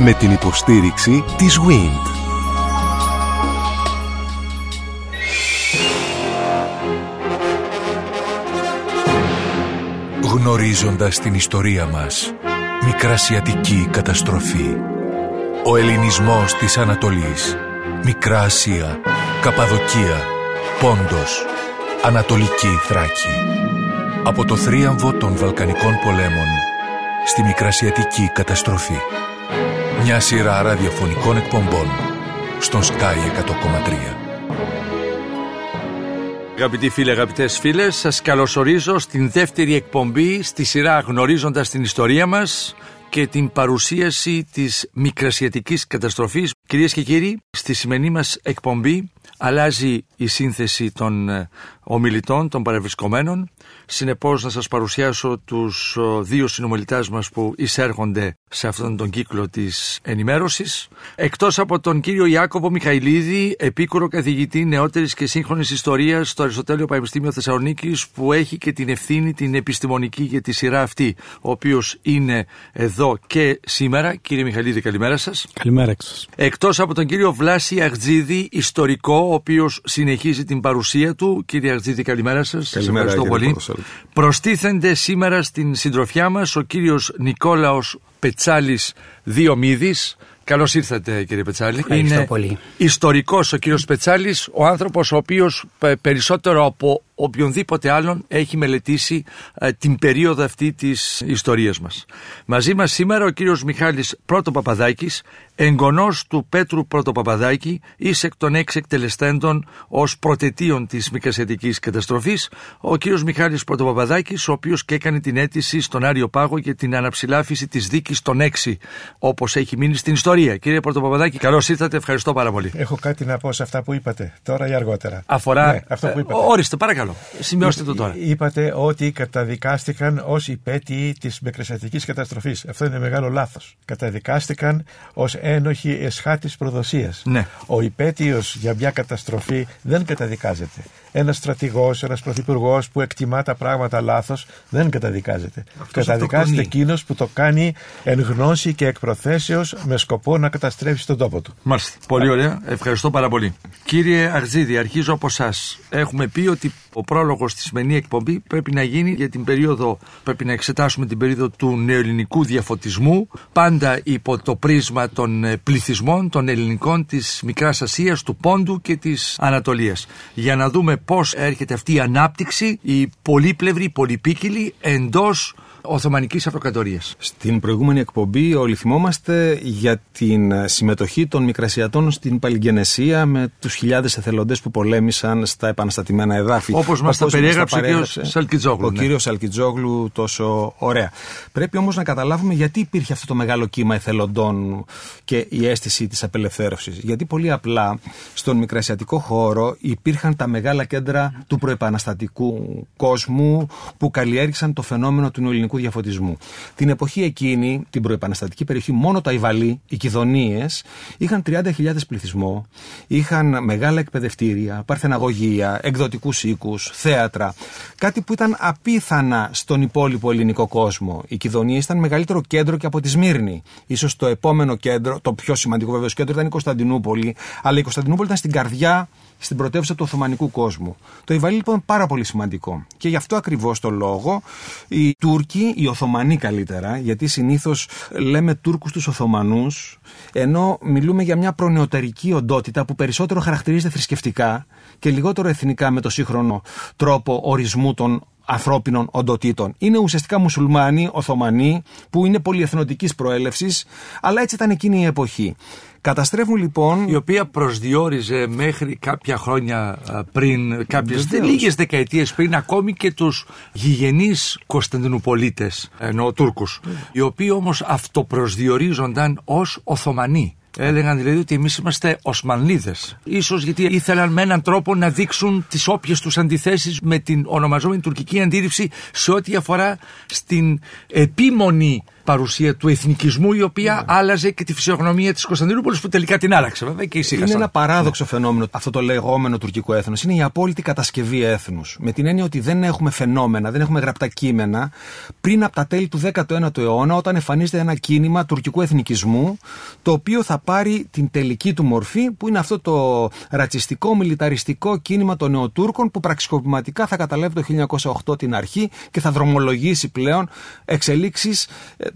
Με την υποστήριξη της WIND. Γνωρίζοντας την ιστορία μας, Μικρασιατική καταστροφή. Ο ελληνισμός της Ανατολής. Μικρά Ασία, Καπαδοκία, Πόντος, Ανατολική Θράκη. Από το θρίαμβο των Βαλκανικών πολέμων στη Μικρασιατική καταστροφή. Μια σειρά ραδιοφωνικών εκπομπών στον Sky 100,3. Αγαπητοί φίλοι, αγαπητές φίλες, σας καλωσορίζω στην δεύτερη εκπομπή στη σειρά Γνωρίζοντας την ιστορία μας και την παρουσίαση της μικρασιατικής καταστροφής. Κυρίες και κύριοι, στη σημερινή μας εκπομπή αλλάζει η σύνθεση των ε, ομιλητών, των παρευρισκομένων. Συνεπώς να σας παρουσιάσω τους ε, δύο συνομιλητάς μας που εισέρχονται σε αυτόν τον κύκλο της ενημέρωσης. Εκτός από τον κύριο Ιάκωβο Μιχαηλίδη, επίκουρο καθηγητή νεότερης και σύγχρονης ιστορίας στο Αριστοτέλειο Πανεπιστήμιο Θεσσαλονίκης που έχει και την ευθύνη την επιστημονική για τη σειρά αυτή, ο οποίος είναι εδώ και σήμερα. Κύριε Μιχαηλίδη, καλημέρα σας. Καλημέρα σας. Εκτός από τον κύριο Βλάση Αχτζίδη, ιστορικό, ο οποίος συνεχίζει την παρουσία του. Κύριε Αχτζίδη, καλημέρα σας. Καλημέρα, σας ευχαριστώ πολύ. Προστίθενται σήμερα στην συντροφιά μας ο κύριος Νικόλαος Πετσάλης Διομήδης. Καλώς ήρθατε, κύριε Πετσάλη. Ευχαριστώ Είναι πολύ. Ιστορικός ο κύριος Πετσάλης, ο άνθρωπος ο οποίος περισσότερο από οποιονδήποτε άλλον έχει μελετήσει ε, την περίοδο αυτή της ιστορίας μας. Μαζί μας σήμερα ο κύριος Μιχάλης Πρώτο Παπαδάκη, εγγονός του Πέτρου Πρώτο Παπαδάκη, εις εκ των έξι εκτελεστέντων ως πρωτετίων της Μικρασιατικής καταστροφής, ο κύριος Μιχάλης Πρώτο Παπαδάκη, ο οποίος και έκανε την αίτηση στον Άριο Πάγο για την αναψηλάφιση της δίκης των έξι, όπως έχει μείνει στην ιστορία. Κύριε Πρώτο Παπαδάκη, καλώς ήρθατε, ευχαριστώ πάρα πολύ. Έχω κάτι να πω σε αυτά που είπατε, τώρα ή αργότερα. Αφορά. Ναι, αυτό που είπατε. Όριστε, παρακαλώ. Σημειώστε το τώρα. Είπατε ότι καταδικάστηκαν ως υπέτειοι της Μπεκρεσιατική καταστροφής. Αυτό είναι μεγάλο λάθος. Καταδικάστηκαν ως ένοχοι εσχάτης προδοσίας. Ναι. Ο υπέτειος για μια καταστροφή δεν καταδικάζεται. Ένας στρατηγός, ένας πρωθυπουργός που εκτιμά τα πράγματα λάθος δεν καταδικάζεται. Αυτός καταδικάζεται εκείνος που το κάνει εν γνώση και εκ με σκοπό να καταστρέψει τον τόπο του. Μάλιστα. Πολύ ωραία. Ευχαριστώ πάρα πολύ. Κύριε Αρχζίδη, αρχίζω από εσά. Έχουμε πει ότι ο πρόλογος στη σημερινή εκπομπή πρέπει να γίνει για την περίοδο, πρέπει να εξετάσουμε την περίοδο του νεοελληνικού διαφωτισμού, πάντα υπό το πρίσμα των ε, πληθυσμών των ελληνικών της Μικράς Ασίας, του Πόντου και της Ανατολίας. Για να δούμε πώς έρχεται αυτή η ανάπτυξη, η πολύπλευρη, η πολυπίκυλη εντός Οθωμανικής Αυτοκρατορίας. Στην προηγούμενη εκπομπή όλοι θυμόμαστε για την συμμετοχή των Μικρασιατών στην Παλιγενεσία με τους χιλιάδες εθελοντές που πολέμησαν στα επαναστατημένα εδάφη. Όπως μας τα περιέγραψε ο κύριος Σαλκιτζόγλου. Ο ναι. κύριος Σαλκιτζόγλου τόσο ωραία. Πρέπει όμως να καταλάβουμε γιατί υπήρχε αυτό το μεγάλο κύμα εθελοντών και η αίσθηση της απελευθέρωσης. Γιατί πολύ απλά στον Μικρασιατικό χώρο υπήρχαν τα μεγάλα κέντρα του προεπαναστατικού κόσμου που καλλιέργησαν το φαινόμενο του ελληνικού διαφωτισμού. Την εποχή εκείνη, την προεπαναστατική περιοχή, μόνο τα Ιβαλή, οι Κιδονίες, είχαν 30.000 πληθυσμό, είχαν μεγάλα εκπαιδευτήρια, παρθεναγωγεία, εκδοτικούς οίκους, θέατρα. Κάτι που ήταν απίθανα στον υπόλοιπο ελληνικό κόσμο. Οι Κιδονίες ήταν μεγαλύτερο κέντρο και από τη Σμύρνη. σω το επόμενο κέντρο, το πιο σημαντικό βέβαιο κέντρο ήταν η Κωνσταντινούπολη, αλλά η Κωνσταντινούπολη ήταν στην καρδιά στην πρωτεύουσα του Οθωμανικού κόσμου. Το Ιβαλί λοιπόν είναι πάρα πολύ σημαντικό. Και γι' αυτό ακριβώς το λόγο οι Τούρκοι, οι Οθωμανοί καλύτερα, γιατί συνήθως λέμε Τούρκους τους Οθωμανούς, ενώ μιλούμε για μια προνεωτερική οντότητα που περισσότερο χαρακτηρίζεται θρησκευτικά και λιγότερο εθνικά με το σύγχρονο τρόπο ορισμού των ανθρώπινων οντοτήτων. Είναι ουσιαστικά μουσουλμάνοι, Οθωμανοί, που είναι πολυεθνοτικής προέλευσης, αλλά έτσι ήταν εκείνη η εποχή. Καταστρέφουν λοιπόν. Η οποία προσδιορίζε μέχρι κάποια χρόνια πριν, κάποιες λίγες δεκαετίες πριν, ακόμη και τους γηγενείς Κωνσταντινουπολίτε, ενώ Τούρκους. Οι οποίοι όμως αυτοπροσδιορίζονταν ως Οθωμανοί. Έλεγαν δηλαδή ότι εμείς είμαστε Οσμανλίδε. σω γιατί ήθελαν με έναν τρόπο να δείξουν τις όποιες τους αντιθέσεις με την ονομαζόμενη τουρκική αντίληψη σε ό,τι αφορά στην επίμονη παρουσία του εθνικισμού η οποία ναι. άλλαζε και τη φυσιογνωμία της Κωνσταντινούπολης που τελικά την άλλαξε βέβαια και Είναι ένα παράδοξο ναι. φαινόμενο αυτό το λεγόμενο τουρκικό έθνος. Είναι η απόλυτη κατασκευή έθνους. Με την έννοια ότι δεν έχουμε φαινόμενα, δεν έχουμε γραπτά κείμενα πριν από τα τέλη του 19ου αιώνα όταν εμφανίζεται ένα κίνημα τουρκικού εθνικισμού το οποίο θα πάρει την τελική του μορφή που είναι αυτό το ρατσιστικό, μιλιταριστικό κίνημα των Νεοτούρκων που πραξικοπηματικά θα καταλάβει το 1908 την αρχή και θα δρομολογήσει πλέον εξελίξεις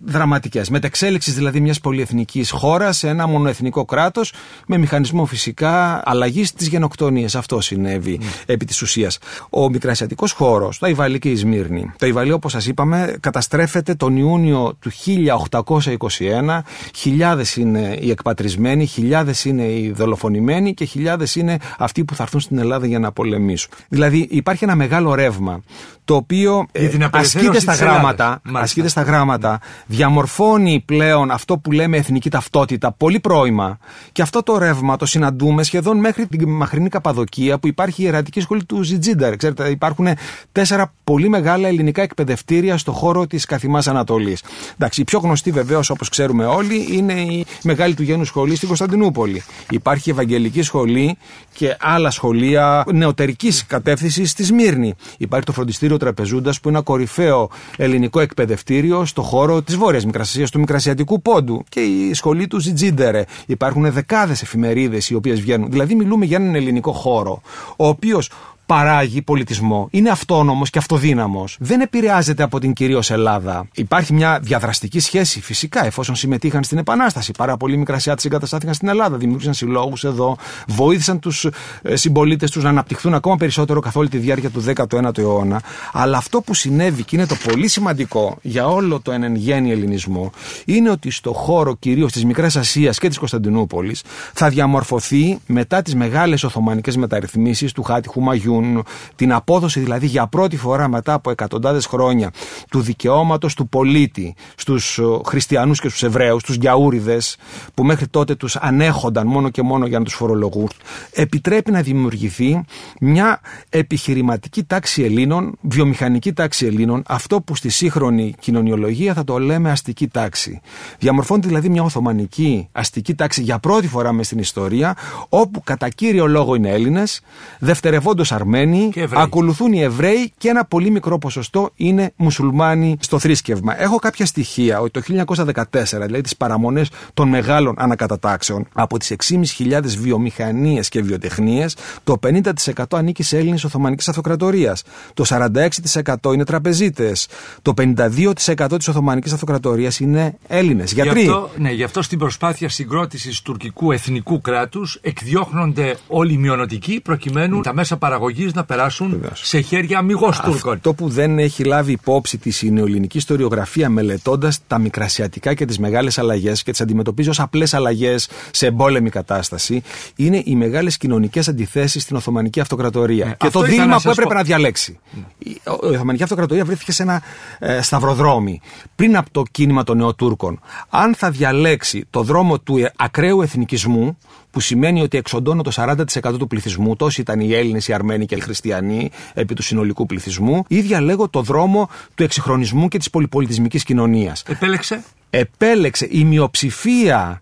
ε, δραματικές. Μετεξέλιξης δηλαδή μιας πολυεθνικής χώρας σε ένα μονοεθνικό κράτος με μηχανισμό φυσικά αλλαγής της γενοκτονίας. Αυτό συνέβη mm. επί της ουσίας. Ο μικρασιατικός χώρος, το Αϊβαλί και η Σμύρνη. Το Αϊβαλί, όπως σας είπαμε, καταστρέφεται τον Ιούνιο του 1821. Χιλιάδες είναι οι εκπατρισμένοι, χιλιάδες είναι οι δολοφονημένοι και χιλιάδες είναι αυτοί που θα έρθουν στην Ελλάδα για να πολεμήσουν. Δηλαδή υπάρχει ένα μεγάλο ρεύμα το οποίο ε, ασκείται στα γράμματα, ασκείται στα γράμματα, διαμορφώνει πλέον αυτό που λέμε εθνική ταυτότητα πολύ πρώιμα. Και αυτό το ρεύμα το συναντούμε σχεδόν μέχρι την μαχρινή Καπαδοκία που υπάρχει η ιερατική σχολή του Ζιτζίντερ. Ξέρετε, υπάρχουν τέσσερα πολύ μεγάλα ελληνικά εκπαιδευτήρια στο χώρο της Καθημάς Ανατολής. Εντάξει, η πιο γνωστή βεβαίως, όπως ξέρουμε όλοι, είναι η μεγάλη του γένους σχολή στην Κωνσταντινούπολη. Υπάρχει η Ευαγγελική Σχολή και άλλα σχολεία νεωτερικής κατεύθυνσης στη Σμύρνη. Υπάρχει το φροντιστήριο Τραπεζούντας που είναι ένα κορυφαίο ελληνικό εκπαιδευτήριο στο χώρο της Βόρειας Μικρασίας, του Μικρασιατικού Πόντου και η σχολή τους Ζιτζίντερε. Υπάρχουν δεκάδες εφημερίδες οι οποίες βγαίνουν. Δηλαδή, μιλούμε για έναν ελληνικό χώρο, ο οποίος παράγει πολιτισμό, είναι αυτόνομος και αυτοδύναμος, δεν επηρεάζεται από την κυρίως Ελλάδα. Υπάρχει μια διαδραστική σχέση φυσικά εφόσον συμμετείχαν στην Επανάσταση. Πάρα πολλοί μικρασιάτε εγκαταστάθηκαν στην Ελλάδα, δημιούργησαν συλλόγους εδώ, βοήθησαν τους ε, συμπολίτες τους να αναπτυχθούν ακόμα περισσότερο καθ' όλη τη διάρκεια του 19ου αιώνα. Αλλά αυτό που συνέβη και είναι το πολύ σημαντικό για όλο το εν γέννη ελληνισμό είναι ότι στο χώρο κυρίως της Μικράς Ασίας και της Κωνσταντινούπολης θα διαμορφωθεί μετά τις μεγάλες Οθωμανικές μεταρρυθμίσεις του Χάτι Χουμαγιούν την απόδοση δηλαδή για πρώτη φορά μετά από εκατοντάδες χρόνια του δικαιώματος του πολίτη στους ε, χριστιανούς και στους Εβραίους, στου Γιαούριδες, που μέχρι τότε τους ανέχονταν μόνο και μόνο για να τους φορολογούν, επιτρέπει να δημιουργηθεί μια επιχειρηματική τάξη Ελλήνων, βιομηχανική τάξη Ελλήνων, αυτό που στη σύγχρονη κοινωνιολογία θα το λέμε αστική τάξη. Διαμορφώνεται δηλαδή μια Οθωμανική αστική τάξη για πρώτη φορά μες στην ιστορία, όπου κατά κύριο λόγο είναι Έλληνες, δευτερευόντως Αρμένοι, ακολουθούν οι Εβραίοι και ένα πολύ μικρό ποσοστό είναι μουσουλμάνοι στο θρήσκευμα. Έχω κάποια στοιχεία ότι το 1914, δηλαδή τις παραμονές των μεγάλων ανακατατάξεων, από τις 6.500 βιομηχανίες και βιοτεχνίες, το 50% ανήκει σε Έλληνες Οθωμανικής Αυτοκρατορίας. Το 46% είναι τραπεζίτες. Το 52% της Οθωμανικής Αυτοκρατορίας είναι Έλληνες. Γιατροί. Γι αυτό, ναι, γι' αυτό στην προσπάθεια συγκρότησης τουρκικού εθνικού κράτους εκδιώχνονται όλοι οι μειονοτικοί προκειμένου τα μέσα παραγωγής να περάσουν σε χέρια αμυγός Τούρκων. Αυτό που δεν έχει λάβει υπόψη της η νεοελληνική ιστοριογραφία μελετώντας τα μικρασιατικά και τις μεγάλες αλλαγές και τις αντιμετωπίζει ως απλές αλλαγές σε εμπόλεμη κατάσταση είναι οι μεγάλες κοινωνικές αντιθέσεις στην Οθωμανική Αυτοκρατορία. Ε, και το δίλημα που έπρεπε να διαλέξει. Η Οθωμανική Αυτοκρατορία βρέθηκε σε ένα ε, σταυροδρόμι πριν από το κίνημα των Νεοτούρκων. Αν θα διαλέξει το δρόμο του ε, ακραίου εθνικισμού, που σημαίνει ότι εξοντώνω το 40% του πληθυσμού, τόσοι ήταν οι Έλληνες, οι Αρμένοι και οι Χριστιανοί επί του συνολικού πληθυσμού, ή διαλέγω το δρόμο του εξυγχρονισμού και της πολυπολιτισμικής κοινωνίας. Επέλεξε. Επέλεξε η μειοψηφία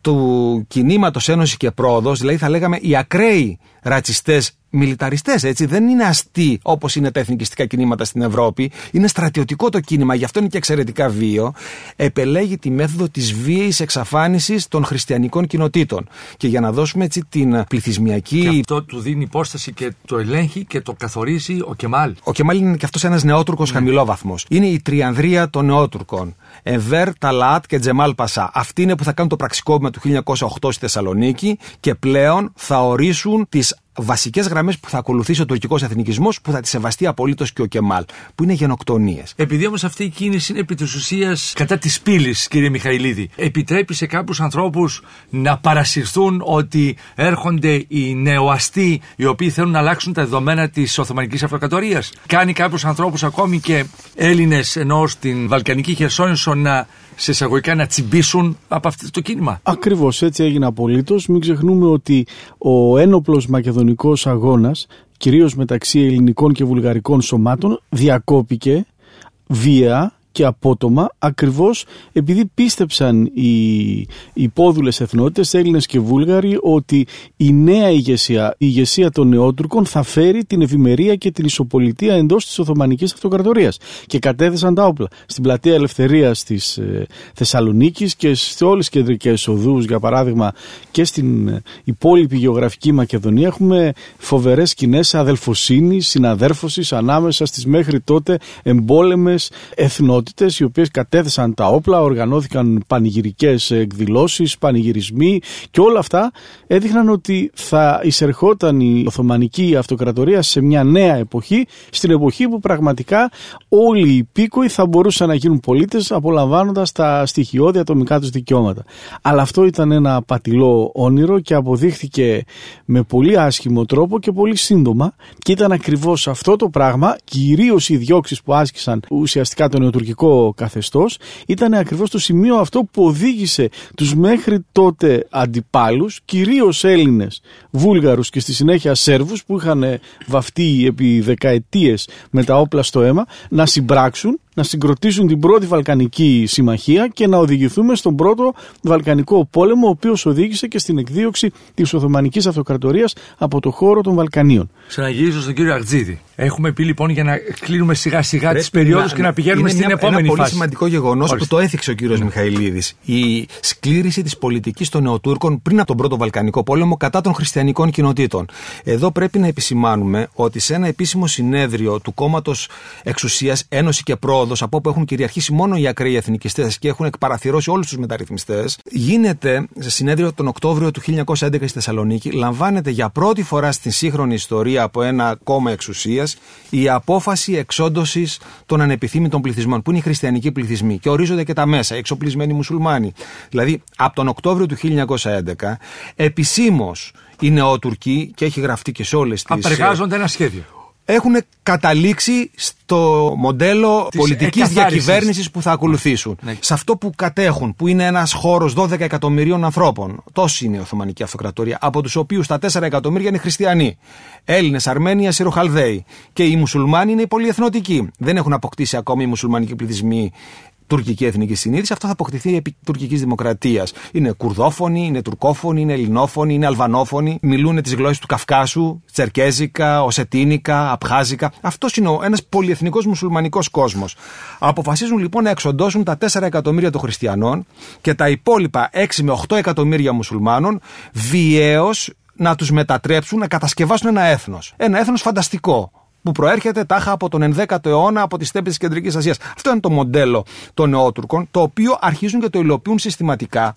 του κινήματος Ένωσης και Πρόοδος, δηλαδή θα λέγαμε οι ακραίοι ρατσιστές μιλιταριστές, έτσι. Δεν είναι αστεί όπως είναι τα εθνικιστικά κινήματα στην Ευρώπη. Είναι στρατιωτικό το κίνημα, γι' αυτό είναι και εξαιρετικά βίο. Επελέγει τη μέθοδο της βίαιης εξαφάνισης των χριστιανικών κοινοτήτων. Και για να δώσουμε έτσι την πληθυσμιακή. Και αυτό του δίνει υπόσταση και το ελέγχει και το καθορίζει ο Κεμάλ. Ο Κεμάλ είναι και αυτός ένας νεότουρκος ναι. χαμηλόβαθμος. Είναι η τριανδρία των νεότουρκων. Εβέρ, Ταλάτ και Τζεμάλ Πασά. Αυτοί είναι που θα κάνουν το πραξικόπημα του 1908 στη Θεσσαλονίκη και πλέον θα ορίσουν τις βασικές γραμμές που θα ακολουθήσει ο τουρκικός εθνικισμός που θα τη σεβαστεί απολύτως και ο Κεμάλ, που είναι γενοκτονίες. Επειδή όμως αυτή η κίνηση είναι επί της ουσίας κατά της πύλης, κύριε Μιχαηλίδη, επιτρέπει σε κάποιους ανθρώπους να παρασυρθούν ότι έρχονται οι νεοαστοί οι οποίοι θέλουν να αλλάξουν τα δεδομένα της Οθωμανικής Αυτοκρατορίας. Κάνει κάποιους ανθρώπους ακόμη και Έλληνες ενώ στην Βαλκανική Χερσόνησο να σε εισαγωγικά να τσιμπήσουν από αυτό το κίνημα. Ακριβώς έτσι έγινε απολύτως. Μην ξεχνούμε ότι ο ένοπλος μακεδονικός αγώνας, κυρίως μεταξύ ελληνικών και βουλγαρικών σωμάτων, διακόπηκε βία και απότομα ακριβώς επειδή πίστεψαν οι, οι υπόδουλες εθνότητες, Έλληνες και Βούλγαροι ότι η νέα ηγεσία, η ηγεσία των Νεότουρκων θα φέρει την ευημερία και την ισοπολιτεία εντός της Οθωμανικής Αυτοκρατορίας. Και κατέθεσαν τα όπλα. Στην πλατεία Ελευθερίας της ε, Θεσσαλονίκης και σε όλες τις κεντρικές οδούς για παράδειγμα και στην ε, υπόλοιπη γεωγραφική Μακεδονία έχουμε φοβερές σκηνές αδελφοσύνης, συναδέρφωσης ανάμεσα στις μέχρι τότε εμπόλεμες εθνότητες οι οποίες κατέθεσαν τα όπλα, οργανώθηκαν πανηγυρικές εκδηλώσεις, πανηγυρισμοί και όλα αυτά έδειχναν ότι θα εισερχόταν η Οθωμανική Αυτοκρατορία σε μια νέα εποχή, στην εποχή που πραγματικά όλοι οι υπήκοοι θα μπορούσαν να γίνουν πολίτες απολαμβάνοντας τα στοιχειώδη ατομικά τους δικαιώματα. Αλλά αυτό ήταν ένα απατηλό όνειρο και αποδείχθηκε με πολύ άσχημο τρόπο και πολύ σύντομα και ήταν ακριβώς αυτό το πράγμα, κυρίως οι διώξεις που άσκησαν ουσιαστικά το νεοτουρκικό καθεστώς, ήταν ακριβώς το σημείο αυτό που οδήγησε τους μέχρι τότε αντιπάλους, κυρίως Έλληνες, Βούλγαρους και στη συνέχεια Σέρβους που είχαν βαφτεί επί δεκαετίες με τα όπλα στο αίμα, να συμπράξουν να συγκροτήσουν την πρώτη Βαλκανική Συμμαχία και να οδηγηθούμε στον πρώτο Βαλκανικό πόλεμο, ο οποίος οδήγησε και στην εκδίωξη της Οθωμανικής Αυτοκρατορίας από το χώρο των Βαλκανίων. Ξαναγυρίζω στον κύριο Αρτζίδη. Έχουμε πει λοιπόν για να κλείνουμε σιγά σιγά τι περιόδους και να πηγαίνουμε στην μια, επόμενη ένα φάση. πολύ σημαντικό γεγονός που το έθιξε ο κύριος Μιχαηλίδης. Η σκλήρηση της πολιτικής των Νεοτούρκων πριν από τον πρώτο Βαλκανικό πόλεμο κατά των χριστιανικών κοινοτήτων. Εδώ πρέπει να επισημάνουμε ότι σε ένα επίσημο συνέδριο του κόμματος Εξουσίας Ένωση και Πρόοδος από όπου έχουν κυριαρχήσει μόνο οι ακραίοι εθνικιστές και έχουν εκπαραθυρώσει όλους τους μεταρρυθμιστές, γίνεται σε συνέδριο τον Οκτώβριο του 1911 στη Θεσσαλονίκη, λαμβάνεται για πρώτη φορά στην σύγχρονη ιστορία από ένα κόμμα εξουσίας η απόφαση εξόντωσης των ανεπιθύμητων πληθυσμών, που είναι οι χριστιανικοί πληθυσμοί και ορίζονται και τα μέσα, οι εξοπλισμένοι μουσουλμάνοι. Δηλαδή, από τον Οκτώβριο του 1911, επισήμως οι νεότουρκοι, και έχει γραφτεί και σε όλες τι. Απεργάζονται ένα σχέδιο έχουν καταλήξει στο μοντέλο Της πολιτικής εκκαθάρισης. διακυβέρνησης που θα ακολουθήσουν. Ναι. Σε αυτό που κατέχουν, που είναι ένας χώρος 12 εκατομμυρίων ανθρώπων, τόση είναι η Οθωμανική Αυτοκρατορία, από τους οποίους τα 4 εκατομμύρια είναι χριστιανοί, Έλληνες, Αρμένοι, Ασυροχαλδαίοι και οι μουσουλμάνοι είναι οι πολυεθνοτικοί. Δεν έχουν αποκτήσει ακόμη οι μουσουλμανικοί πληθυσμοί τουρκική εθνική συνείδηση, αυτό θα αποκτηθεί επί τουρκικής δημοκρατίας. Είναι κουρδόφωνοι, είναι τουρκόφωνοι, είναι ελληνόφωνοι, είναι αλβανόφωνοι, μιλούν τις γλώσσες του Καυκάσου, τσερκέζικα, οσετίνικα, απχάζικα. Αυτός είναι ένας πολυεθνικός μουσουλμανικός κόσμος. Αποφασίζουν λοιπόν να εξοντώσουν τα 4 εκατομμύρια των χριστιανών και τα υπόλοιπα 6 με 8 εκατομμύρια μουσουλμάνων βιαίως να τους μετατρέψουν, να κατασκευάσουν ένα έθνος. Ένα έθνος φανταστικό που προέρχεται τάχα από τον 11ο αιώνα από τις στέπε της Κεντρικής Ασίας. Αυτό είναι το μοντέλο των Νεότουρκων, το οποίο αρχίζουν και το υλοποιούν συστηματικά.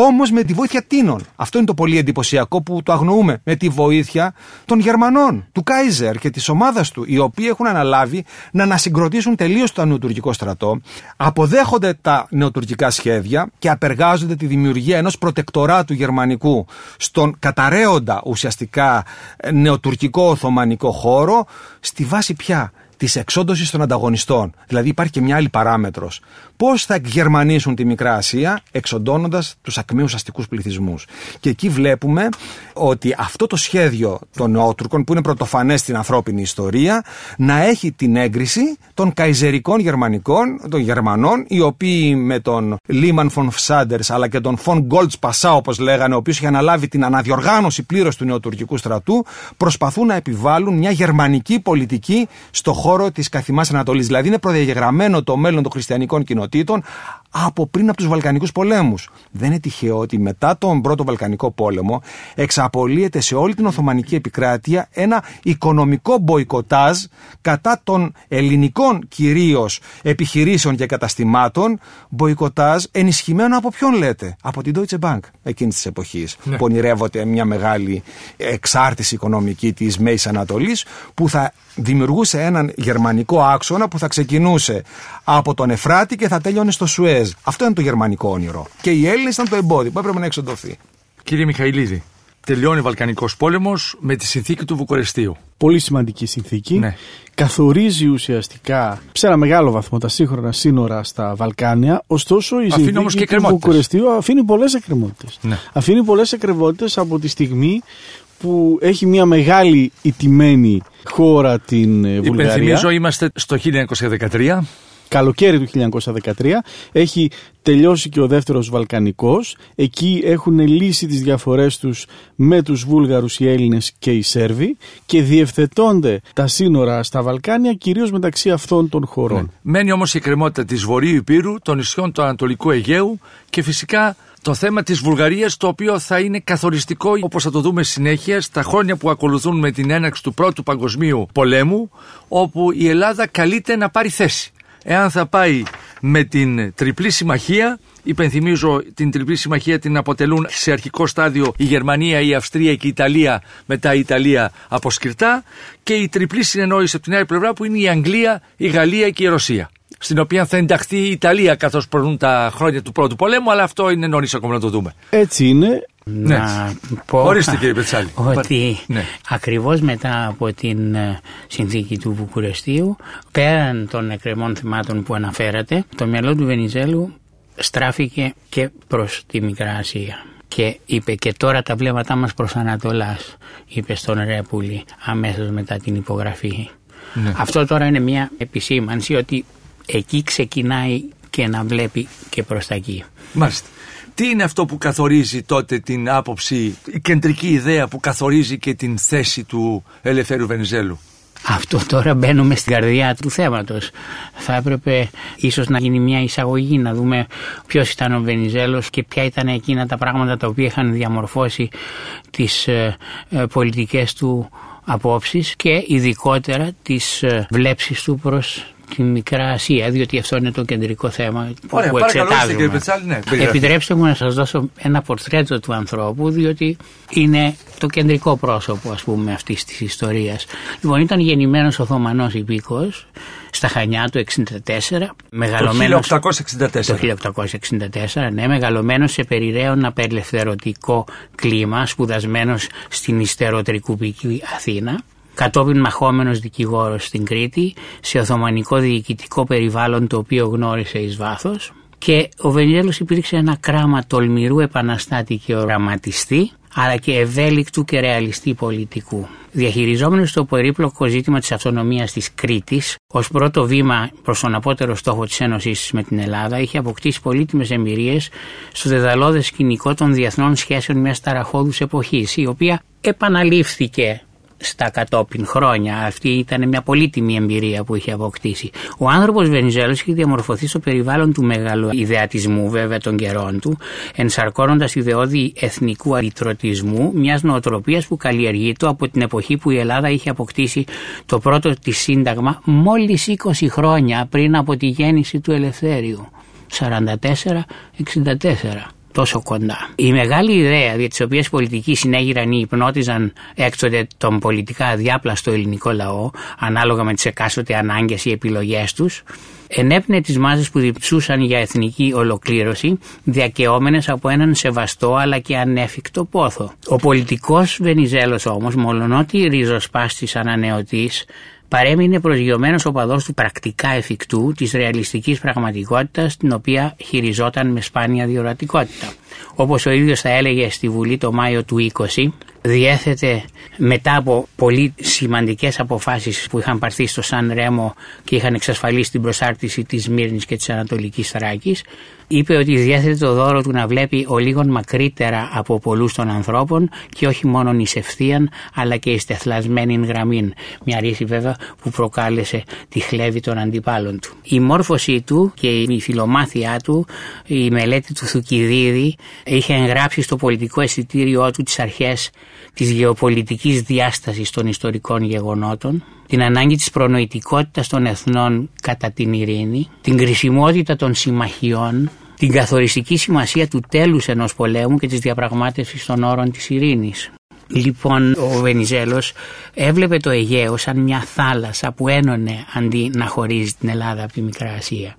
Όμως με τη βοήθεια τίνων. Αυτό είναι το πολύ εντυπωσιακό που το αγνοούμε. Με τη βοήθεια των Γερμανών, του Κάιζερ και της ομάδας του, οι οποίοι έχουν αναλάβει να ανασυγκροτήσουν τελείως το νεοτουρκικό στρατό, αποδέχονται τα νεοτουρκικά σχέδια και απεργάζονται τη δημιουργία ενός προτεκτοράτου γερμανικού στον καταραίοντα ουσιαστικά νεοτουρκικό Οθωμανικό χώρο, στη βάση πια της εξόντωσης των ανταγωνιστών. Δηλαδή υπάρχει και μια άλλη παράμετρος. Πώς θα γερμανίσουν τη Μικρά Ασία εξοντώνοντας τους ακμαίους αστικούς πληθυσμούς. Και εκεί βλέπουμε ότι αυτό το σχέδιο των Νεότουρκων, που είναι πρωτοφανές στην ανθρώπινη ιστορία, να έχει την έγκριση των καϊζερικών γερμανικών, των Γερμανών, οι οποίοι με τον Λίμαν φον Φσάντερ αλλά και τον φον Γκόλτς Πασά, όπως λέγανε, ο οποίος είχε αναλάβει την αναδιοργάνωση πλήρως του νεοτουρκικού στρατού, προσπαθούν να επιβάλλουν μια γερμανική πολιτική στο χώρο της καθημά Ανατολής. Δηλαδή είναι προδιαγεγραμμένο το μέλλον των χριστιανικών κοινοτήτων από πριν από τους Βαλκανικούς πολέμους. Δεν είναι τυχαίο ότι μετά τον πρώτο Βαλκανικό πόλεμο εξαπολύεται σε όλη την Οθωμανική επικράτεια ένα οικονομικό μποϊκοτάζ κατά των ελληνικών κυρίως επιχειρήσεων και καταστημάτων. Μποϊκοτάζ ενισχυμένο από ποιον λέτε, από την Deutsche Bank εκείνης της εποχής. Ναι. Που ονειρεύονται μια μεγάλη εξάρτηση οικονομική της Μέσης Ανατολής που θα δημιουργούσε έναν γερμανικό άξονα που θα ξεκινούσε από τον Εφράτη και θα τέλειωνε στο Σουέζ. Αυτό είναι το γερμανικό όνειρο. Και οι Έλληνες ήταν το εμπόδιο που έπρεπε να εξοντωθεί. Κύριε Μιχαηλίδη, τελειώνει ο Βαλκανικός πόλεμος με τη συνθήκη του Βουκουρεστίου. Πολύ σημαντική συνθήκη. Ναι. Καθορίζει ουσιαστικά σε ένα μεγάλο βαθμό τα σύγχρονα σύνορα στα Βαλκάνια. Ωστόσο, η Αφήνει όμως και συνθήκη του εκκρεμότητες. Βουκουρεστίου αφήνει πολλές εκκρεμότητες. Ναι. Αφήνει πολλές εκκρεμότητες από τη στιγμή που έχει μια μεγάλη ιτημένη χώρα την ε, Βουλγαρία. Υπενθυμίζω, είμαστε στο 1913. Καλοκαίρι του 1913. Έχει τελειώσει και ο δεύτερος Βαλκανικός. Εκεί έχουν λύσει τις διαφορές τους με τους Βούλγαρους, οι Έλληνες και οι Σέρβοι και διευθετώνται τα σύνορα στα Βαλκάνια κυρίως μεταξύ αυτών των χωρών. Ναι. Μένει όμως η κρεμότητα της Βορείου Υπήρου, των νησιών του Ανατολικού Αιγαίου και φυσικά το θέμα της Βουλγαρίας το οποίο θα είναι καθοριστικό όπως θα το δούμε συνέχεια στα χρόνια που ακολουθούν με την έναρξη του Πρώτου Παγκοσμίου Πολέμου όπου η Ελλάδα καλείται να πάρει θέση. Εάν θα πάει με την τριπλή συμμαχία, υπενθυμίζω την τριπλή συμμαχία την αποτελούν σε αρχικό στάδιο η Γερμανία, η Αυστρία και η Ιταλία, μετά η Ιταλία από σκυρτά και η τριπλή συνεννόηση από την άλλη πλευρά που είναι η Αγγλία, η Γαλλία και η Ρωσία στην οποία θα ενταχθεί η Ιταλία καθώς προνούν τα χρόνια του πρώτου πολέμου, αλλά αυτό είναι νωρίς ακόμα να το δούμε. Έτσι είναι. Να ναι. πω Ορίστε, κύριε Πετσάλη. ότι ναι. ακριβώς μετά από την ε, συνθήκη του Βουκουρεστίου, πέραν των εκκρεμών θυμάτων που αναφέρατε, το μυαλό του Βενιζέλου στράφηκε και προς τη Μικρά Ασία. Και είπε και τώρα τα βλέμματά μας προς Ανατολάς, είπε στον Ρέπουλη αμέσως μετά την υπογραφή. Ναι. Αυτό τώρα είναι μια επισήμανση ότι εκεί ξεκινάει και να βλέπει και προς τα εκεί. Μάλιστα. Τι είναι αυτό που καθορίζει τότε την άποψη, η κεντρική ιδέα που καθορίζει και την θέση του Ελευθέρου Βενιζέλου; Αυτό τώρα μπαίνουμε στην καρδιά του θέματος. Θα έπρεπε ίσως να γίνει μια εισαγωγή, να δούμε ποιος ήταν ο Βενιζέλος και ποια ήταν εκείνα τα πράγματα τα οποία είχαν διαμορφώσει τις ε, ε, πολιτικές του απόψεις και ειδικότερα τις ε, βλέψεις του προς τη Μικρά Ασία, διότι αυτό είναι το κεντρικό θέμα Ωραία, που εξετάζουμε. Πετσάλη, ναι, Επιτρέψτε μου να σας δώσω ένα πορτρέτο του ανθρώπου, διότι είναι το κεντρικό πρόσωπο ας πούμε αυτής της ιστορίας. Λοιπόν, ήταν γεννημένος Οθωμανός υπήκος στα Χανιά του 1964. Μεγαλωμένος, το 1864. Το 1864, ναι, μεγαλωμένος σε περιραίων απελευθερωτικό κλίμα, σπουδασμένος στην ιστεροτρικουπική Αθήνα κατόπιν μαχόμενος δικηγόρος στην Κρήτη σε Οθωμανικό διοικητικό περιβάλλον το οποίο γνώρισε εις βάθος και ο Βενιζέλος υπήρξε ένα κράμα τολμηρού επαναστάτη και οραματιστή αλλά και ευέλικτου και ρεαλιστή πολιτικού. Διαχειριζόμενος το περίπλοκο ζήτημα της αυτονομίας της Κρήτης ως πρώτο βήμα προς τον απότερο στόχο της Ένωσης με την Ελλάδα είχε αποκτήσει πολύτιμες εμπειρίες στο δεδαλώδες σκηνικό των διεθνών σχέσεων μιας ταραχώδους εποχής η οποία επαναλήφθηκε στα κατόπιν χρόνια. Αυτή ήταν μια πολύτιμη εμπειρία που είχε αποκτήσει. Ο άνθρωπος Βενιζέλος είχε διαμορφωθεί στο περιβάλλον του μεγάλου ιδεατισμού, βέβαια των καιρών του, ενσαρκώνοντας ιδεώδη εθνικού αριτρωτισμού, μιας νοοτροπίας που καλλιεργείται από την εποχή που η Ελλάδα είχε αποκτήσει το πρώτο της Σύνταγμα μόλις 20 χρόνια πριν από τη γέννηση του Ελευθέριου. 44-64 τόσο κοντά. Η μεγάλη ιδέα για τις οποίες οι πολιτικοί συνέγυραν ή υπνώτιζαν έκτοτε τον πολιτικά αδιάπλαστο ελληνικό λαό, ανάλογα με τις εκάστοτε ανάγκες ή επιλογές τους, ενέπνε τις μάζες που διψούσαν για εθνική ολοκλήρωση, διακαιόμενες από έναν σεβαστό αλλά και ανέφικτο πόθο. Ο πολιτικός Βενιζέλος όμως, μολονότι ριζοσπάστης ανανεωτής, παρέμεινε προσγειωμένος οπαδός του πρακτικά εφικτού της ρεαλιστικής πραγματικότητας την οποία χειριζόταν με σπάνια διορατικότητα. Όπως ο ίδιος θα έλεγε στη Βουλή το Μάιο του 20 διέθετε μετά από πολύ σημαντικές αποφάσεις που είχαν πάρθει στο Σαν Ρέμο και είχαν εξασφαλίσει την προσάρτηση της Μύρνης και της Ανατολικής Θράκης είπε ότι διέθετε το δώρο του να βλέπει ο λίγον μακρύτερα από πολλούς των ανθρώπων και όχι μόνο εις ευθείαν αλλά και εις τεθλασμένην γραμμήν. Μια ρίση βέβαια που προκάλεσε τη χλέβη των αντιπάλων του. Η μόρφωσή του και η φιλομάθειά του, η μελέτη του Θουκυδίδη είχε εγγράψει στο πολιτικό αισθητήριό του τις αρχές της γεωπολιτικής διάστασης των ιστορικών γεγονότων, την ανάγκη της προνοητικότητας των εθνών κατά την ειρήνη, την κρισιμότητα των συμμαχιών, την καθοριστική σημασία του τέλους ενός πολέμου και της διαπραγμάτευσης των όρων της ειρήνης. Λοιπόν, ο Βενιζέλος έβλεπε το Αιγαίο σαν μια θάλασσα που ένωνε αντί να χωρίζει την Ελλάδα από τη Μικρά Ασία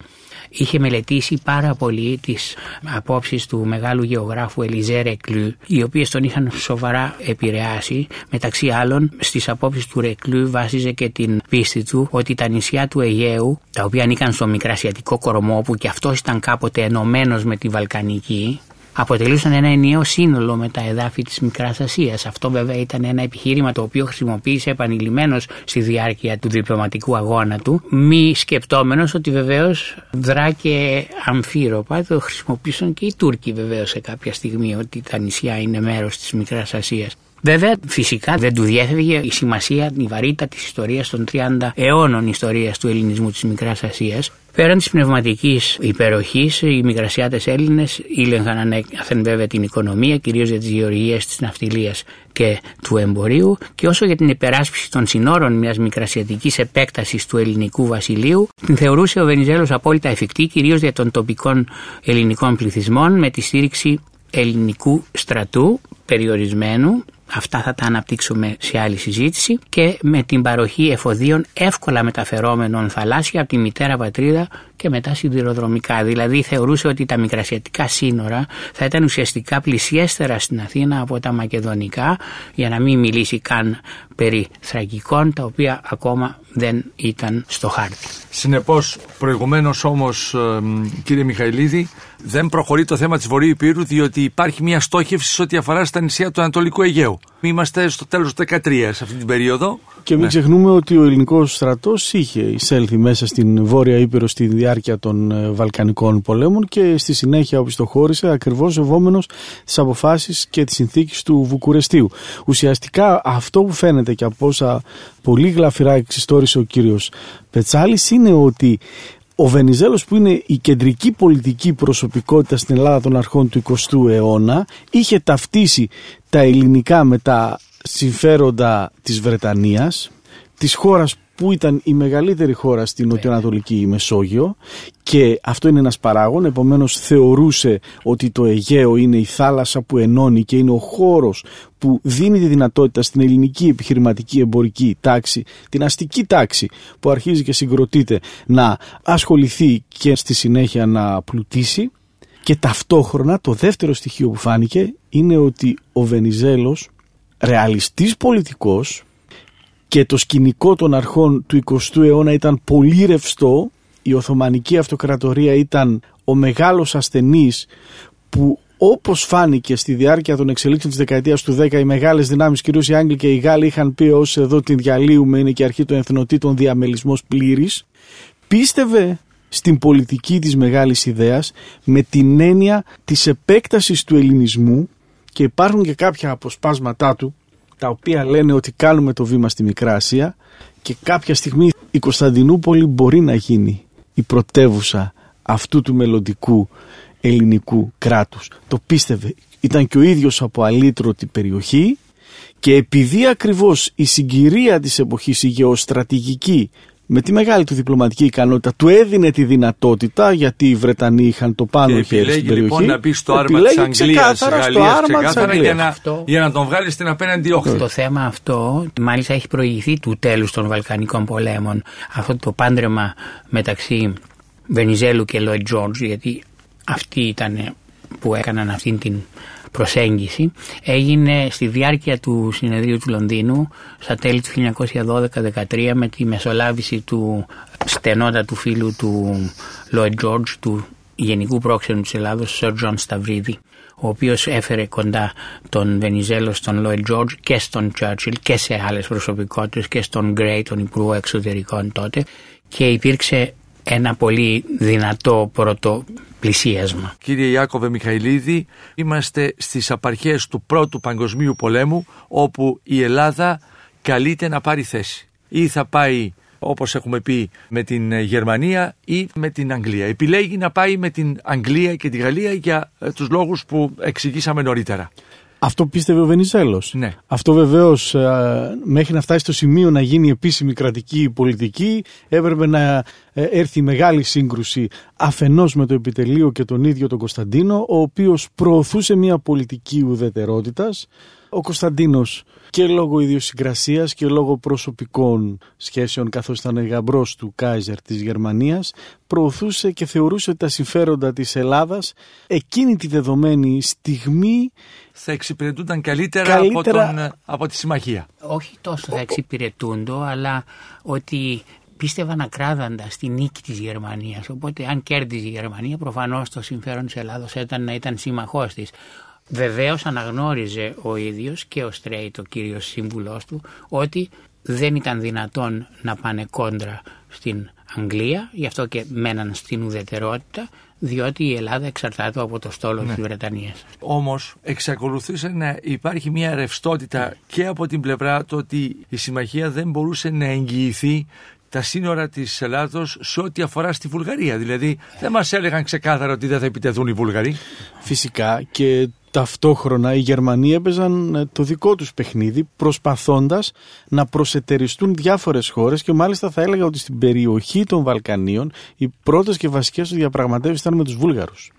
είχε μελετήσει πάρα πολύ τις απόψεις του μεγάλου γεωγράφου Ελιζέ Ρεκλού οι οποίες τον είχαν σοβαρά επηρεάσει. Μεταξύ άλλων στις απόψεις του Ρεκλού βάζιζε και την πίστη του ότι τα νησιά του Αιγαίου τα οποία ανήκαν στο μικρασιατικό κορμό που και αυτός ήταν κάποτε ενωμένος με τη Βαλκανική αποτελούσαν ένα ενιαίο σύνολο με τα εδάφη της Μικράς Ασίας. Αυτό βέβαια ήταν ένα επιχείρημα το οποίο χρησιμοποίησε επανειλημμένος στη διάρκεια του διπλωματικού αγώνα του, μη σκεπτόμενος ότι βεβαίως δρά και αμφίροπα, το χρησιμοποίησαν και οι Τούρκοι βεβαίως σε κάποια στιγμή ότι τα νησιά είναι μέρος της Μικράς Ασίας. Βέβαια, φυσικά δεν του διέφευγε η σημασία, η βαρύτητα της ιστορίας των 30 αιώνων ιστορίας του ελληνισμού της Μικράς Ασίας. Πέραν της πνευματικής υπεροχής, οι Μικρασιάτες Έλληνες ήλεγχαν ανέκαθεν βέβαια την οικονομία, κυρίως για τις γεωργίες της ναυτιλίας και του εμπορίου, και όσο για την υπεράσπιση των συνόρων μιας μικρασιατικής επέκτασης του ελληνικού βασιλείου, την θεωρούσε ο Βενιζέλος απόλυτα εφικτή, κυρίως για των τοπικών ελληνικών πληθυσμών, με τη στήριξη ελληνικού στρατού περιορισμένου Αυτά θα τα αναπτύξουμε σε άλλη συζήτηση και με την παροχή εφοδίων εύκολα μεταφερόμενων θαλάσσια από τη μητέρα πατρίδα και μετά σιδηροδρομικά. Δηλαδή θεωρούσε ότι τα μικρασιατικά σύνορα θα ήταν ουσιαστικά πλησιέστερα στην Αθήνα από τα μακεδονικά για να μην μιλήσει καν περί θραγικών τα οποία ακόμα δεν ήταν στο χάρτη. Συνεπώς προηγουμένως όμως κύριε Μιχαηλίδη δεν προχωρεί το θέμα της Βορείου Υπήρου διότι υπάρχει μια στόχευση σε ό,τι αφορά στα νησιά του Ανατολικού Αιγαίου. Είμαστε στο τέλος του 2013 σε αυτή την περίοδο. Και μην ναι. ξεχνούμε ότι ο ελληνικός στρατός είχε εισέλθει μέσα στην Βόρεια Ήπειρο στη διάρκεια των ε, Βαλκανικών πολέμων και στη συνέχεια οπισθοχώρησε ακριβώς ευόμενος τις αποφάσεις και τις συνθήκες του Βουκουρεστίου. Ουσιαστικά αυτό που φαίνεται και από όσα πολύ γλαφυρά εξιστόρισε ο κύριος Πετσάλης είναι ότι ο Βενιζέλος που είναι η κεντρική πολιτική προσωπικότητα στην Ελλάδα των αρχών του 20ου αιώνα είχε ταυτίσει τα ελληνικά με τα συμφέροντα της Βρετανίας, της χώρας που ήταν η μεγαλύτερη χώρα στην νοτιοανατολική Μεσόγειο και αυτό είναι ένας παράγων, επομένως θεωρούσε ότι το Αιγαίο είναι η θάλασσα που ενώνει και είναι ο χώρος που δίνει τη δυνατότητα στην ελληνική επιχειρηματική εμπορική τάξη, την αστική τάξη που αρχίζει και συγκροτείται να ασχοληθεί και στη συνέχεια να πλουτίσει. Και ταυτόχρονα το δεύτερο στοιχείο που φάνηκε είναι ότι ο Βενιζέλος ρεαλιστής πολιτικός και το σκηνικό των αρχών του 20ου αιώνα ήταν πολύ ρευστό. Η Οθωμανική Αυτοκρατορία ήταν ο μεγάλος ασθενής που όπως φάνηκε στη διάρκεια των εξελίξεων της δεκαετίας του 10 οι μεγάλες δυνάμεις, κυρίως οι Άγγλοι και οι Γάλλοι είχαν πει ως εδώ την διαλύουμε είναι και αρχή των εθνοτήτων διαμελισμός πλήρης πίστευε στην πολιτική της μεγάλης ιδέας με την έννοια της επέκτασης του ελληνισμού και υπάρχουν και κάποια αποσπάσματά του τα οποία λένε ότι κάνουμε το βήμα στη Μικρά Ασία και κάποια στιγμή η Κωνσταντινούπολη μπορεί να γίνει η πρωτεύουσα αυτού του μελλοντικού ελληνικού κράτους. Το πίστευε. Ήταν και ο ίδιος από αλήτρωτη περιοχή και επειδή ακριβώς η συγκυρία της εποχής, η γεωστρατηγική με τη μεγάλη του διπλωματική ικανότητα του έδινε τη δυνατότητα γιατί οι Βρετανοί είχαν το πάνω χέρι στην περιοχή. λοιπόν να μπει στο άρμα της Αγγλίας, ξεκάθαρα για να, για να τον βγάλει στην απέναντι όχθη. Το θέμα αυτό μάλιστα έχει προηγηθεί του τέλους των Βαλκανικών πολέμων. Αυτό το πάντρεμα μεταξύ Βενιζέλου και Λόιτ Τζόρτζ γιατί αυτοί ήταν που έκαναν αυτήν την προσέγγιση έγινε στη διάρκεια του συνεδρίου του Λονδίνου στα τέλη του 1912-13 με τη μεσολάβηση του στενότατου φίλου του Lloyd George του Γενικού Πρόξενου της Ελλάδος, Sir John Σταυρίδη ο οποίος έφερε κοντά τον Βενιζέλο στον Lloyd George και στον Churchill και σε άλλες προσωπικότητες και στον Gray, τον Υπουργό Εξωτερικών τότε. Και υπήρξε ένα πολύ δυνατό πρώτο πλησίασμα. Κύριε Ιάκωβε Μιχαηλίδη, είμαστε στις απαρχές του πρώτου παγκοσμίου πολέμου όπου η Ελλάδα καλείται να πάρει θέση. Ή θα πάει όπως έχουμε πει με την Γερμανία ή με την Αγγλία. Επιλέγει να πάει με την Αγγλία και τη Γαλλία για ε, τους λόγους που εξηγήσαμε νωρίτερα. Αυτό πίστευε ο Βενιζέλος. Ναι. Αυτό βεβαίως ε, μέχρι να φτάσει στο σημείο να γίνει επίσημη κρατική πολιτική έπρεπε να ε, έρθει μεγάλη σύγκρουση αφενός με το επιτελείο και τον ίδιο τον Κωνσταντίνο ο οποίος προωθούσε μια πολιτική ουδετερότητας. Ο Κωνσταντίνος και λόγω ιδιοσυγκρασίας και λόγω προσωπικών σχέσεων καθώς ήταν γαμπρός του Κάιζερ της Γερμανίας προωθούσε και θεωρούσε ότι τα συμφέροντα της Ελλάδας εκείνη τη δεδομένη στιγμή θα εξυπηρετούνταν καλύτερα, Από, τον, από τη συμμαχία. Όχι τόσο θα εξυπηρετούντο αλλά ότι πίστευαν ακράδαντα στη νίκη της Γερμανίας. Οπότε αν κέρδιζε η Γερμανία προφανώς το συμφέρον της Ελλάδος ήταν να ήταν σύμμαχός της. Βεβαίως αναγνώριζε ο ίδιος και ο Στρέιτ, ο κύριος σύμβουλός του, ότι δεν ήταν δυνατόν να πάνε κόντρα στην Αγγλία, γι' αυτό και μέναν στην ουδετερότητα, διότι η Ελλάδα εξαρτάται από το στόλο ναι. της Βρετανίας. Όμως εξακολουθούσε να υπάρχει μια ρευστότητα και από την πλευρά το ότι η συμμαχία δεν μπορούσε να εγγυηθεί τα σύνορα της Ελλάδος σε ό,τι αφορά στη Βουλγαρία. Δηλαδή δεν μας έλεγαν ξεκάθαρα ότι δεν θα επιτεθούν οι Βουλγαροί. Φυσικά και ταυτόχρονα οι Γερμανοί έπαιζαν ε, το δικό τους παιχνίδι προσπαθώντας να προσετεριστούν διάφορες χώρες και μάλιστα θα έλεγα ότι στην περιοχή των Βαλκανίων οι πρώτες και βασικές τους διαπραγματεύσεις ήταν με τους Βούλγαρους.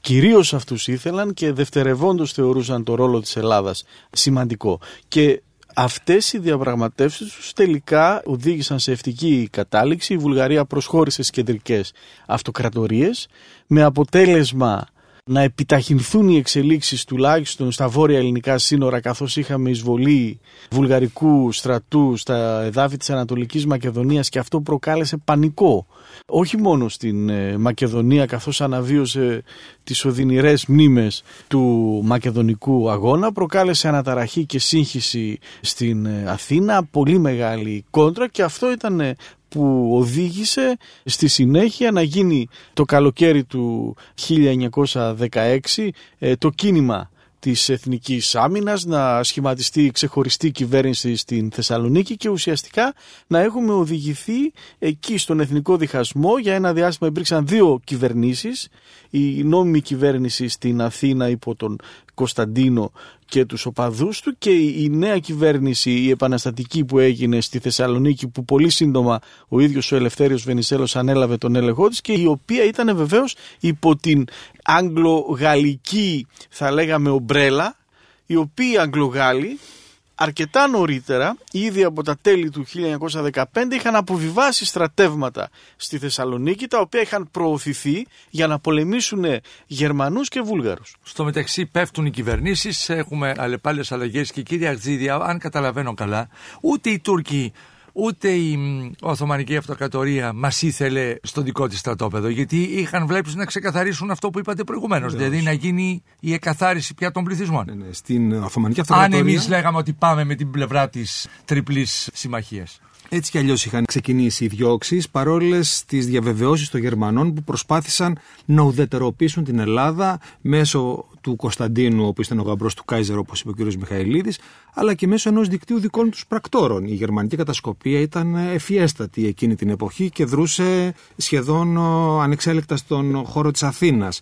Κυρίως αυτούς ήθελαν και δευτερευόντως θεωρούσαν το ρόλο της Ελλάδας σημαντικό. Και Αυτές οι διαπραγματεύσεις τους τελικά οδήγησαν σε ευτική κατάληξη. Η Βουλγαρία προσχώρησε στις κεντρικές αυτοκρατορίες με αποτέλεσμα να επιταχυνθούν οι εξελίξεις τουλάχιστον στα βόρεια ελληνικά σύνορα καθώς είχαμε εισβολή βουλγαρικού στρατού στα εδάφη της Ανατολικής Μακεδονίας και αυτό προκάλεσε πανικό. Όχι μόνο στην ε, Μακεδονία καθώς αναβίωσε τις οδυνηρές μνήμες του μακεδονικού αγώνα προκάλεσε αναταραχή και σύγχυση στην ε, Αθήνα πολύ μεγάλη κόντρα και αυτό ήταν ε, που οδήγησε στη συνέχεια να γίνει το καλοκαίρι του 1916 το κίνημα της Εθνικής Άμυνας, να σχηματιστεί ξεχωριστή κυβέρνηση στην Θεσσαλονίκη και ουσιαστικά να έχουμε οδηγηθεί εκεί στον Εθνικό Διχασμό. Για ένα διάστημα υπήρξαν δύο κυβερνήσεις, η νόμιμη κυβέρνηση στην Αθήνα υπό τον Κωνσταντίνο και τους οπαδούς του και η νέα κυβέρνηση, η επαναστατική που έγινε στη Θεσσαλονίκη που πολύ σύντομα ο ίδιος ο Ελευθέριος Βενισέλος ανέλαβε τον έλεγχό της και η οποία ήταν βεβαίως υπό την Αγγλο-Γαλλική θα λέγαμε ομπρέλα οι οποίοι Αγγλογάλοι αρκετά νωρίτερα, ήδη από τα τέλη του 1915, είχαν αποβιβάσει στρατεύματα στη Θεσσαλονίκη, τα οποία είχαν προωθηθεί για να πολεμήσουν Γερμανούς και Βούλγαρους. Στο μεταξύ πέφτουν οι κυβερνήσεις, έχουμε αλλεπάλληλες αλλαγές και κύριε Αρτζίδια, αν καταλαβαίνω καλά, ούτε οι Τούρκοι ούτε η Οθωμανική Αυτοκρατορία μας ήθελε στο δικό της στρατόπεδο. Γιατί είχαν βλέπει να ξεκαθαρίσουν αυτό που είπατε προηγουμένως. Δηλαδή να γίνει η εκαθάριση πια των πληθυσμών. Ναι, ναι. Στην Οθωμανική Αυτοκρατορία. Αν εμείς λέγαμε ότι πάμε με την πλευρά της τριπλής συμμαχίας. Έτσι κι αλλιώς είχαν ξεκινήσει οι διώξεις παρόλες τις διαβεβαιώσεις των Γερμανών που προσπάθησαν να ουδετεροποιήσουν την Ελλάδα μέσω του Κωνσταντίνου, ο οποίο ήταν ο γαμπρός του Κάιζερ, όπως είπε ο κ. Μιχαηλίδης, αλλά και μέσω ενός δικτύου δικών τους πρακτόρων. Η γερμανική κατασκοπία ήταν εφιέστατη εκείνη την εποχή και δρούσε σχεδόν ε, ανεξέλεκτα στον χώρο της Αθήνας.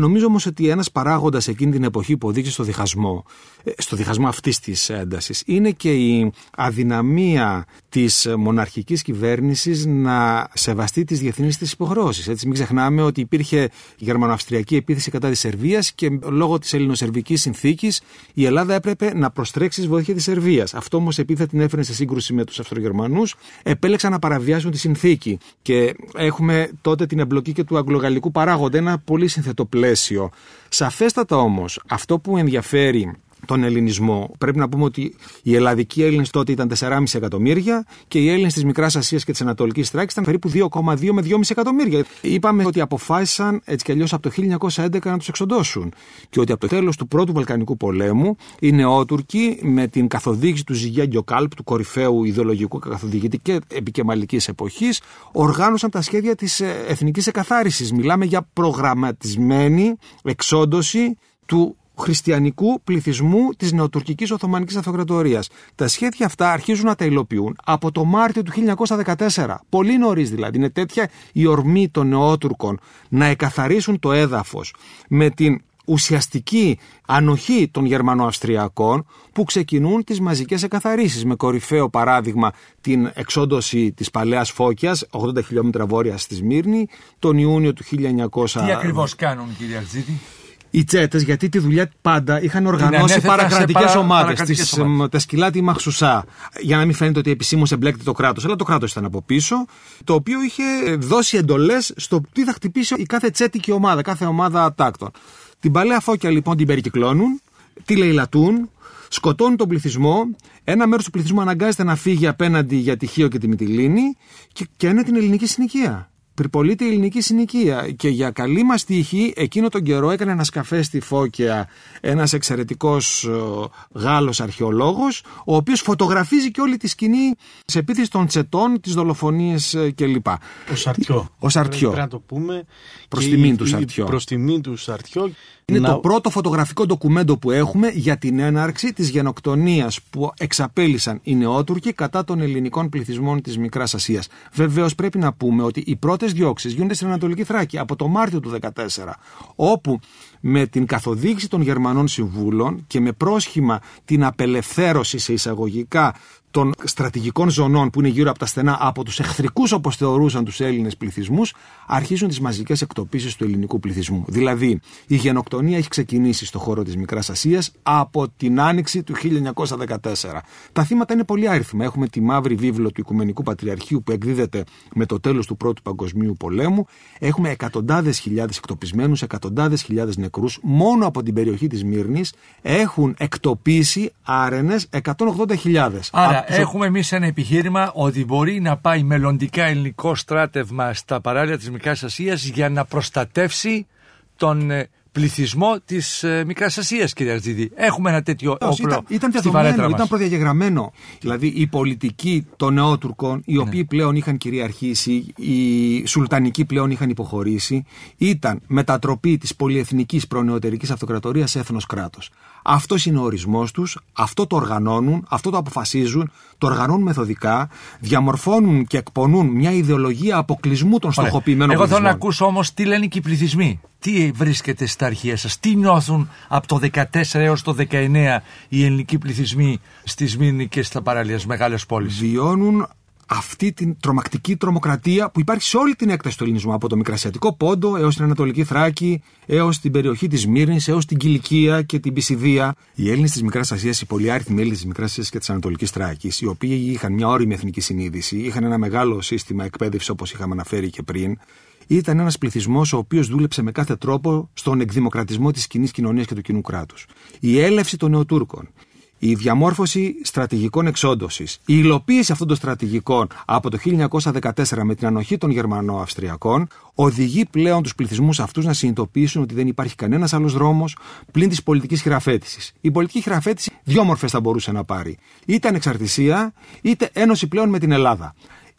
Νομίζω όμως ότι ένας παράγοντας εκείνη την εποχή που οδήγησε στο διχασμό, ε, στο διχασμό αυτής της έντασης, είναι και η αδυναμία της μοναρχικής κυβέρνησης να σεβαστεί τις διεθνείς της υποχρεώσεις. Έτσι, μην ξεχνάμε ότι υπήρχε γερμανοαυστριακή επίθεση κατά της Σερβίας και λόγω της ελληνοσερβικής συνθήκης η Ελλάδα έπρεπε να προστρέξει βοήθεια της Σερβίας. Αυτό όμως επειδή την έφερε σε σύγκρουση με τους Αυστρογερμανούς, επέλεξαν να παραβιάσουν τη συνθήκη. Και έχουμε τότε την εμπλοκή και του αγγλογαλλικού παράγοντα, ένα πολύ συνθετό πλαίσιο. Σαφέστατα όμως, αυτό που ενδιαφέρει τον ελληνισμό. Πρέπει να πούμε ότι οι ελλαδικοί Έλληνες τότε ήταν 4,5 εκατομμύρια και οι Έλληνες της Μικράς Ασίας και της Ανατολικής Τράκης ήταν περίπου 2,2 με 2,5 εκατομμύρια. Είπαμε ότι αποφάσισαν έτσι κι αλλιώς από το 1911 να τους εξοντώσουν. Και ότι από το τέλος του πρώτου Βαλκανικού πολέμου οι Νεότουρκοι με την καθοδήγηση του Ζυγιά Γκιοκάλπ, του κορυφαίου ιδεολογικού καθοδηγητή και επικεμαλικής εποχής, οργάνωσαν τα σχέδια της ε, εθνικής εκαθάρισης. Μιλάμε για προγραμματισμένη εξόντωση του χριστιανικού πληθυσμού της νεοτουρκικής Οθωμανικής Αυτοκρατορίας. Τα σχέδια αυτά αρχίζουν να τα υλοποιούν από το Μάρτιο του 1914. Πολύ νωρίς δηλαδή. Είναι τέτοια η ορμή των νεότουρκων να εκαθαρίσουν το έδαφος με την ουσιαστική ανοχή των Γερμανοαυστριακών που ξεκινούν τις μαζικές εκαθαρίσεις με κορυφαίο παράδειγμα την εξόντωση της Παλαιάς Φώκιας 80 χιλιόμετρα βόρεια στη Σμύρνη τον Ιούνιο του 1900. Τι ακριβώς κάνουν κύριε Αρτζήτη οι τσέτε, γιατί τη δουλειά πάντα είχαν οργανώσει παρακρατικές παρα... ομάδες. Τα σκυλά τη Μαχσουσά. Για να μην φαίνεται ότι επισήμω εμπλέκεται το κράτος. Αλλά το κράτος ήταν από πίσω. Το οποίο είχε δώσει εντολές στο τι θα χτυπήσει η κάθε τσέτικη ομάδα, κάθε ομάδα τάκτων. Την παλαιά φώκια λοιπόν την περικυκλώνουν, τη λαιλατούν, σκοτώνουν τον πληθυσμό, ένα μέρος του πληθυσμού αναγκάζεται να φύγει απέναντι για τη Χίο και τη Μυτιλίνη και, και είναι την ελληνική συνοικία τριπολείται η ελληνική συνοικία. Και για καλή μας τύχη, εκείνο τον καιρό έκανε ένα καφέ στη Φώκια ένας εξαιρετικός ε, Γάλλος αρχαιολόγος, ο οποίος φωτογραφίζει και όλη τη σκηνή σε επίθεση των τσετών, τις δολοφονίες ε, κλπ. Ο Σαρτιό. Ο Σαρτιό. Πρέπει να το πούμε. Προς τιμήν του Σαρτιό. Προς τιμήν του Σαρτιό. Είναι να... το πρώτο φωτογραφικό ντοκουμέντο που έχουμε για την έναρξη της γενοκτονίας που εξαπέλυσαν οι νεότουρκοι κατά των ελληνικών πληθυσμών της Μικράς Ασίας. Βεβαίως πρέπει να πούμε ότι οι πρώτες διώξεις γίνονται στην Ανατολική Θράκη από το Μάρτιο του 2014, όπου με την καθοδήγηση των Γερμανών Συμβούλων και με πρόσχημα την απελευθέρωση σε εισαγωγικά των στρατηγικών ζωνών που είναι γύρω από τα στενά από τους εχθρικούς όπως θεωρούσαν τους Έλληνες πληθυσμούς, αρχίζουν τις μαζικές εκτοπίσεις του ελληνικού πληθυσμού. Δηλαδή, η γενοκτονία έχει ξεκινήσει στο χώρο της Μικράς Ασίας από την άνοιξη του 1914. Τα θύματα είναι πολύ άριθμα. Έχουμε τη μαύρη βίβλο του Οικουμενικού Πατριαρχείου που εκδίδεται με το τέλος του Πρώτου Παγκοσμίου Πολέμου. Έχουμε εκατοντάδες χιλιάδες εκτοπισμένους, εκατοντάδες χιλιάδες νεκρούς. Μόνο από την περιοχή της Μύρνης έχουν εκτοπίσει άρενες 180.000. Άρα, έχουμε εμείς ένα επιχείρημα ότι μπορεί να πάει μελλοντικά ελληνικό στράτευμα στα παράλια της Μικράς Ασίας για να προστατεύσει τον ε, πληθυσμό της ε, Μικράς Ασίας, κύριε Αρτζίδη. Έχουμε ένα τέτοιο όπλο ήταν, ήταν στη βαρέτρα ήταν προδιαγεγραμμένο. Δηλαδή η πολιτική των νεότουρκων, οι οποίοι ναι. πλέον είχαν κυριαρχήσει, οι σουλτανικοί πλέον είχαν υποχωρήσει, ήταν μετατροπή της πολυεθνικής προνεωτερικής αυτοκρατορίας σε έθνος κράτος. Αυτός είναι ο ορισμός τους, αυτό το οργανώνουν, αυτό το αποφασίζουν, το οργανώνουν μεθοδικά, διαμορφώνουν και εκπονούν μια ιδεολογία αποκλεισμού των στοχοποιημένων Εγώ θέλω να ακούσω όμως τι λένε και οι πληθυσμοί. Τι βρίσκεται στα αρχεία σας, τι νιώθουν από το 14 έως το 19 οι ελληνικοί πληθυσμοί στη Σμύρνη και στα παραλία μεγάλε πόλει. Βιώνουν αυτή την τρομακτική τρομοκρατία που υπάρχει σε όλη την έκταση του ελληνισμού, από το Μικρασιατικό Πόντο έως την Ανατολική Θράκη, έως την περιοχή της Μύρνης, έως την Κιλικία και την Πισιδία. Οι Έλληνες της Μικράς Ασίας, οι πολυάριθμοι Έλληνες της Μικράς Ασίας και της Ανατολικής Θράκης, οι οποίοι είχαν μια όρημη εθνική συνείδηση, είχαν ένα μεγάλο σύστημα εκπαίδευσης όπως είχαμε αναφέρει και πριν, ήταν ένας πληθυσμός ο οποίος δούλεψε με κάθε τρόπο στον εκδημοκρατισμό της κοινής κοινωνίας και του κοινού κράτους. Η έλευση των Νεοτούρκων, η διαμόρφωση στρατηγικών εξόντωσης, η υλοποίηση αυτών των στρατηγικών από το 1914 με την ανοχή των Γερμανό-Αυστριακών οδηγεί πλέον τους πληθυσμούς αυτούς να συνειδητοποιήσουν ότι δεν υπάρχει κανένας άλλος δρόμος πλην της πολιτικής χειραφέτησης. Η πολιτική χειραφέτηση δύο μορφές θα μπορούσε να πάρει. Είτε ανεξαρτησία, είτε ένωση πλέον με την Ελλάδα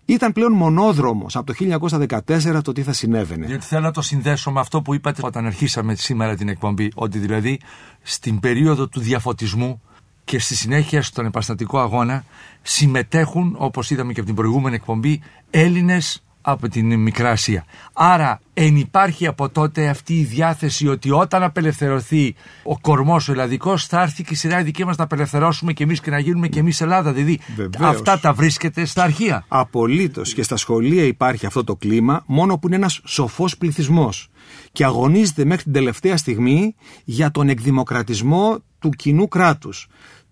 ήταν πλέον μονόδρομος από το 1914 το τι θα συνέβαινε. Γιατί θέλω να το συνδέσω με αυτό που είπατε όταν αρχίσαμε σήμερα την εκπομπή, ότι δηλαδή στην περίοδο του διαφωτισμού και στη συνέχεια στον επαστατικό αγώνα συμμετέχουν, όπως είδαμε και από την προηγούμενη εκπομπή, Έλληνες από την Μικρά Ασία. Άρα εν υπάρχει από τότε αυτή η διάθεση ότι όταν απελευθερωθεί ο κορμός ο ελλαδικός θα έρθει και η σειρά δική μας να απελευθερώσουμε και εμείς και να γίνουμε και εμείς Ελλάδα. Δηλαδή αυτά τα βρίσκεται στα αρχεία. Απολύτως και στα σχολεία υπάρχει αυτό το κλίμα μόνο που είναι ένας σοφός πληθυσμός και αγωνίζεται μέχρι την τελευταία στιγμή για τον εκδημοκρατισμό του κοινού κράτους.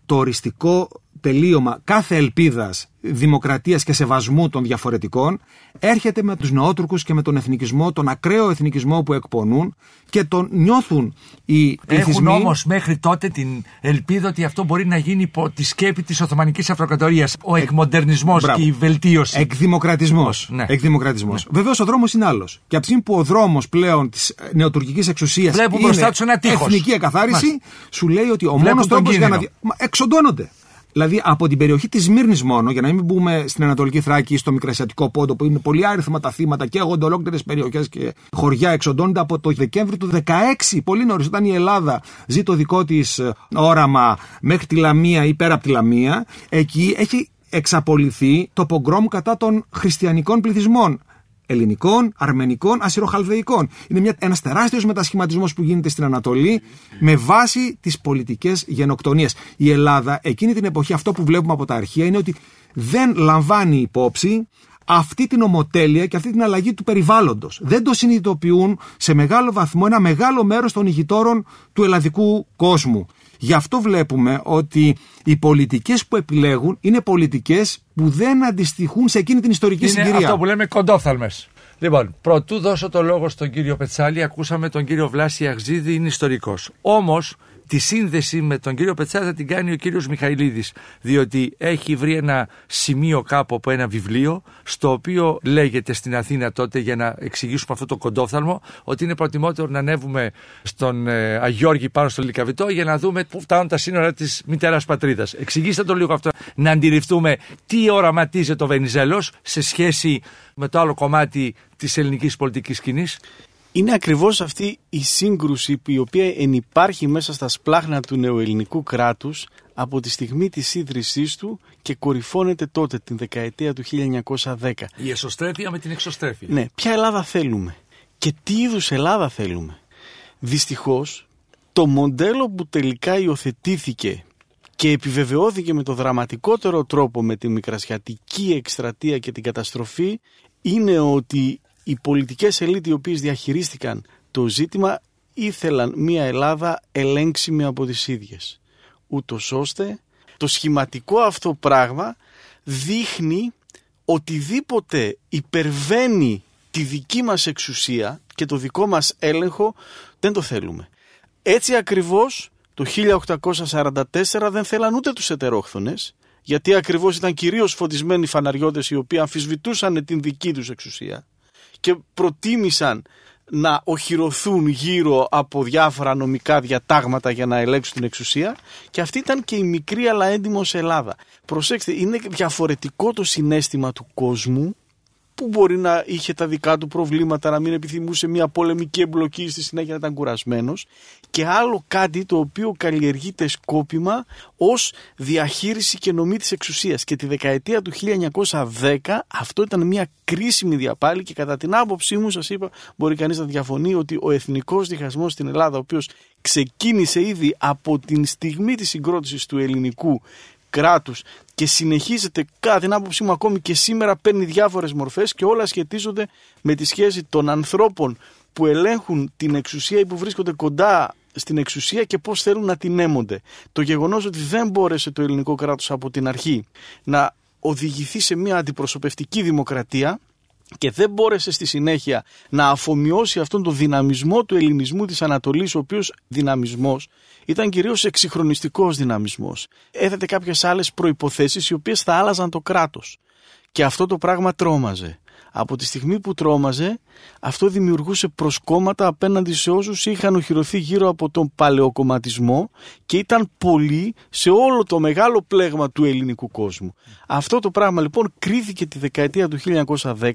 Το οριστικό τελείωμα κάθε ελπίδας δημοκρατίας και σεβασμού των διαφορετικών έρχεται με τους νεότουρκους και με τον εθνικισμό, τον ακραίο εθνικισμό που εκπονούν και τον νιώθουν οι πληθυσμοί. Έχουν όμως μέχρι τότε την ελπίδα ότι αυτό μπορεί να γίνει υπό τη σκέπη της Οθωμανικής Αυτοκρατορίας. Ο εκμοντερνισμός και η βελτίωση. Εκδημοκρατισμός. Ναι. Εκδημοκρατισμός. Ναι. Βεβαίως ο δρόμος είναι άλλος. Και από τη που ο δρόμος πλέον της νεοτουρκικής εξουσίας Βλέπουν είναι εθνική εκαθάριση, σου λέει ότι ο μόνος τρόπος για να... Εξοντώνονται. Δηλαδή από την περιοχή της Μύρνη μόνο, για να μην μπούμε στην Ανατολική Θράκη ή στο Μικρασιατικό Πόντο, που είναι πολύ άριθμα τα θύματα και εγώ ολόκληρε περιοχές και χωριά εξοντώνται από το Δεκέμβρη του 16, πολύ νωρίς, όταν η Ελλάδα ζει το δικό της ε, όραμα μέχρι τη Λαμία ή πέρα από τη Λαμία, εκεί έχει εξαπολυθεί το πογκρόμ κατά των χριστιανικών πληθυσμών ελληνικών, αρμενικών, ασυροχαλδεϊκών. Είναι ένας τεράστιος μετασχηματισμός που γίνεται στην Ανατολή με βάση τις πολιτικές γενοκτονίες. Η Ελλάδα εκείνη την εποχή, αυτό που βλέπουμε από τα αρχεία είναι ότι δεν λαμβάνει υπόψη αυτή την ομοτέλεια και αυτή την αλλαγή του περιβάλλοντος. Δεν το συνειδητοποιούν σε μεγάλο βαθμό ένα μεγάλο μέρος των ηγητόρων του ελλαδικού κόσμου. Γι' αυτό βλέπουμε ότι οι πολιτικές που επιλέγουν είναι πολιτικές που δεν αντιστοιχούν σε εκείνη την ιστορική είναι συγκυρία. Αυτό που λέμε κοντόφθαλμες. Λοιπόν, πρωτού δώσω το λόγο στον κύριο Πετσάλη, ακούσαμε τον κύριο Βλάση Αγζίδη, είναι ιστορικός. Όμως, Τη σύνδεση με τον κύριο Πετσά θα την κάνει ο κύριος Μιχαηλίδης διότι έχει βρει ένα σημείο κάπου από ένα βιβλίο στο οποίο λέγεται στην Αθήνα τότε για να εξηγήσουμε αυτό το κοντόφθαλμο ότι είναι προτιμότερο να ανέβουμε στον ε, Αγιώργη πάνω στο Λικαβιτό για να δούμε πού φτάνουν τα σύνορα της μητέρας πατρίδας. Εξηγήστε το λίγο αυτό να αντιληφθούμε τι οραματίζει το Βενιζέλος σε σχέση με το άλλο κομμάτι της ελληνικής πολιτικής σκηνής. Είναι ακριβώς αυτή η σύγκρουση η οποία ενυπάρχει μέσα στα σπλάχνα του νεοελληνικού κράτους από τη στιγμή της ίδρυσής του και κορυφώνεται τότε την δεκαετία του 1910. Η εσωστρέφεια με την εξωστρέφεια. Ναι, ποια Ελλάδα θέλουμε και τι είδους Ελλάδα θέλουμε. Δυστυχώς το μοντέλο που τελικά υιοθετήθηκε και επιβεβαιώθηκε με το δραματικότερο τρόπο με τη μικρασιατική εκστρατεία και την καταστροφή είναι ότι οι πολιτικές ελίτ οι οποίες διαχειρίστηκαν το ζήτημα ήθελαν μια Ελλάδα ελέγξιμη από τις ίδιες. Ούτως ώστε το σχηματικό αυτό πράγμα δείχνει οτιδήποτε υπερβαίνει τη δική μας εξουσία και το δικό μας έλεγχο δεν το θέλουμε. Έτσι ακριβώς το 1844 δεν θέλαν ούτε τους ετερόχθονες γιατί ακριβώς ήταν κυρίως φωτισμένοι φαναριώτες οι οποίοι αμφισβητούσαν την δική τους εξουσία και προτίμησαν να οχυρωθούν γύρω από διάφορα νομικά διατάγματα για να ελέγξουν την εξουσία και αυτή ήταν και η μικρή αλλά έντιμος Ελλάδα. Προσέξτε, είναι διαφορετικό το συνέστημα του κόσμου που μπορεί να είχε τα δικά του προβλήματα, να μην επιθυμούσε μια πολεμική εμπλοκή στη συνέχεια να ήταν κουρασμένος. Και άλλο κάτι το οποίο καλλιεργείται σκόπιμα ως διαχείριση και νομή της εξουσίας. Και τη δεκαετία του 1910 αυτό ήταν μια κρίσιμη διαπάλη και κατά την άποψή μου σας είπα μπορεί κανείς να διαφωνεί ότι ο εθνικός διχασμός στην Ελλάδα ο οποίος ξεκίνησε ήδη από την στιγμή της συγκρότησης του ελληνικού κράτους και συνεχίζεται κατά την άποψή μου ακόμη και σήμερα παίρνει διάφορες μορφές και όλα σχετίζονται με τη σχέση των ανθρώπων που ελέγχουν την εξουσία ή που βρίσκονται κοντά στην εξουσία και πώς θέλουν να την έμονται. Το γεγονός ότι δεν μπόρεσε το ελληνικό κράτος από την αρχή να οδηγηθεί σε μια αντιπροσωπευτική δημοκρατία και δεν μπόρεσε στη συνέχεια να αφομοιώσει αυτόν τον δυναμισμό του ελληνισμού της Ανατολής, ο οποίος δυναμισμός ήταν κυρίως εξυγχρονιστικός δυναμισμός. Έθετε κάποιες άλλες προϋποθέσεις οι οποίες θα άλλαζαν το κράτος. Και αυτό το πράγμα τρόμαζε. Από τη στιγμή που τρόμαζε, αυτό δημιουργούσε προσκόμματα απέναντι σε όσους είχαν οχυρωθεί γύρω από τον παλαιοκομματισμό και ήταν πολλοί σε όλο το μεγάλο πλέγμα του ελληνικού κόσμου. Αυτό το πράγμα λοιπόν κρίθηκε τη δεκαετία του 1910,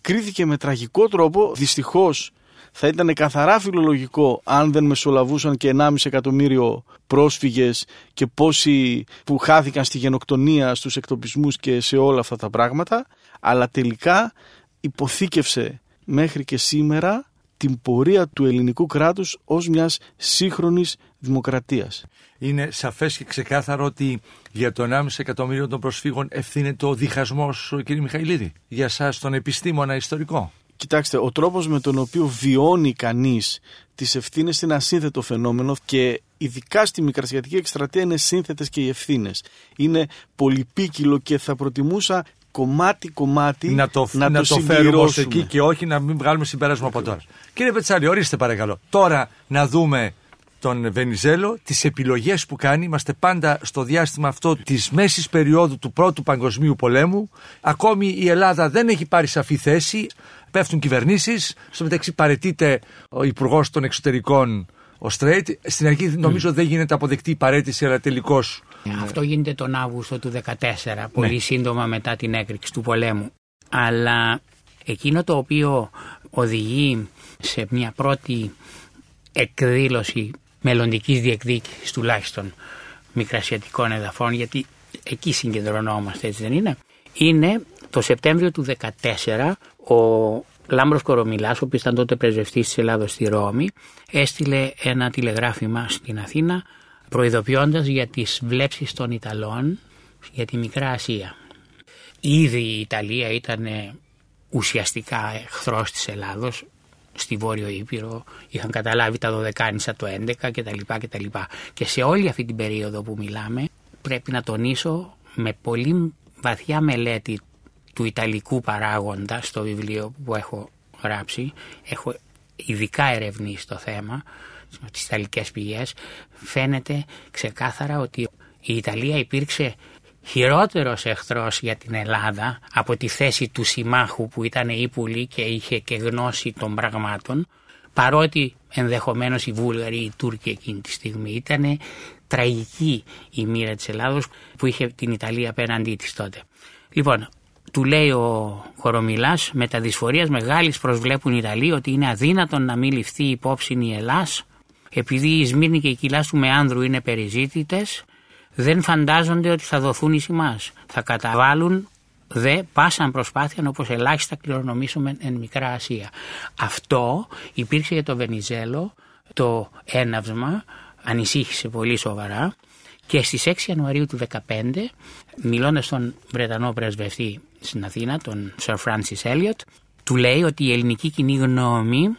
κρίθηκε με τραγικό τρόπο, δυστυχώς θα ήταν καθαρά φιλολογικό αν δεν μεσολαβούσαν και 1,5 εκατομμύριο πρόσφυγες και πόσοι που χάθηκαν στη γενοκτονία, στους εκτοπισμούς και σε όλα αυτά τα πράγματα αλλά τελικά υποθήκευσε μέχρι και σήμερα την πορεία του ελληνικού κράτους ως μιας σύγχρονης δημοκρατίας. Είναι σαφές και ξεκάθαρο ότι για το 1,5 εκατομμύριο των προσφύγων ευθύνεται ο διχασμός, κύριε Μιχαηλίδη, για σας τον επιστήμονα ιστορικό. Κοιτάξτε, ο τρόπος με τον οποίο βιώνει κανείς τις ευθύνες είναι ασύνθετο φαινόμενο και ειδικά στη μικρασιατική εκστρατεία είναι σύνθετες και οι ευθύνες. Είναι πολυπίκυλο και θα προτιμούσα κομμάτι-κομμάτι να το, να, να το, φέρουμε εκεί και όχι να μην βγάλουμε συμπέρασμα από τώρα. Κύριε Πετσάλη, ορίστε παρακαλώ. Τώρα να δούμε τον Βενιζέλο, τις επιλογές που κάνει. Είμαστε πάντα στο διάστημα αυτό της μέσης περίοδου του Πρώτου Παγκοσμίου Πολέμου. Ακόμη η Ελλάδα δεν έχει πάρει σαφή θέση. Πέφτουν κυβερνήσεις. Στο μεταξύ παρετείται ο Υπουργός των Εξωτερικών ο Στρέιτ. Στην αρχή νομίζω δεν γίνεται αποδεκτή η παρέτηση, αλλά τελικώ. Αυτό γίνεται τον Αύγουστο του 2014, πολύ ναι. σύντομα μετά την έκρηξη του πολέμου. Αλλά εκείνο το οποίο οδηγεί σε μια πρώτη εκδήλωση μελλοντικής διεκδίκησης τουλάχιστον μικρασιατικών εδαφών γιατί εκεί συγκεντρωνόμαστε έτσι δεν είναι είναι το Σεπτέμβριο του 2014 ο Λάμπρος Κορομιλάς, ο οποίος ήταν τότε πρεσβευτής της Ελλάδος στη Ρώμη, έστειλε ένα τηλεγράφημα στην Αθήνα προειδοποιώντας για τις βλέψεις των Ιταλών για τη Μικρά Ασία. Ήδη η Ιταλία ήταν ουσιαστικά εχθρός της Ελλάδος, στη Βόρειο Ήπειρο, είχαν καταλάβει τα Δωδεκάνησα το 11 κτλ. κτλ. Και σε όλη αυτή την περίοδο που μιλάμε πρέπει να τονίσω με πολύ βαθιά μελέτη του Ιταλικού παράγοντα στο βιβλίο που έχω γράψει, έχω ειδικά ερευνήσει το θέμα τις Ιταλικές πηγές φαίνεται ξεκάθαρα ότι η Ιταλία υπήρξε χειρότερος εχθρός για την Ελλάδα από τη θέση του συμμάχου που ήταν ύπουλη και είχε και γνώση των πραγμάτων παρότι ενδεχομένως οι Βούλγαροι ή οι Τούρκοι εκείνη τη στιγμή ήταν τραγική η μοίρα της Ελλάδος που είχε την Ιταλία απέναντί της τότε. Λοιπόν, του λέει ο Κορομιλάς με τα δυσφορίας μεγάλης προσβλέπουν οι Ιταλοί ότι είναι αδύνατον να μην ληφθεί υπόψη η Ελλάς επειδή η Σμύρνη και η κοιλάς του Μεάνδρου είναι περιζήτητες δεν φαντάζονται ότι θα δοθούν εις εμάς. Θα καταβάλουν δε πάσαν προσπάθεια όπως ελάχιστα κληρονομήσουμε εν Μικρά Ασία. Αυτό υπήρξε για το Βενιζέλο το έναυσμα, ανησύχησε πολύ σοβαρά και στις 6 Ιανουαρίου του 2015 μιλώντας στον Βρετανό πρεσβευτή στην Αθήνα, τον Sir Francis Elliot, του λέει ότι η ελληνική κοινή γνώμη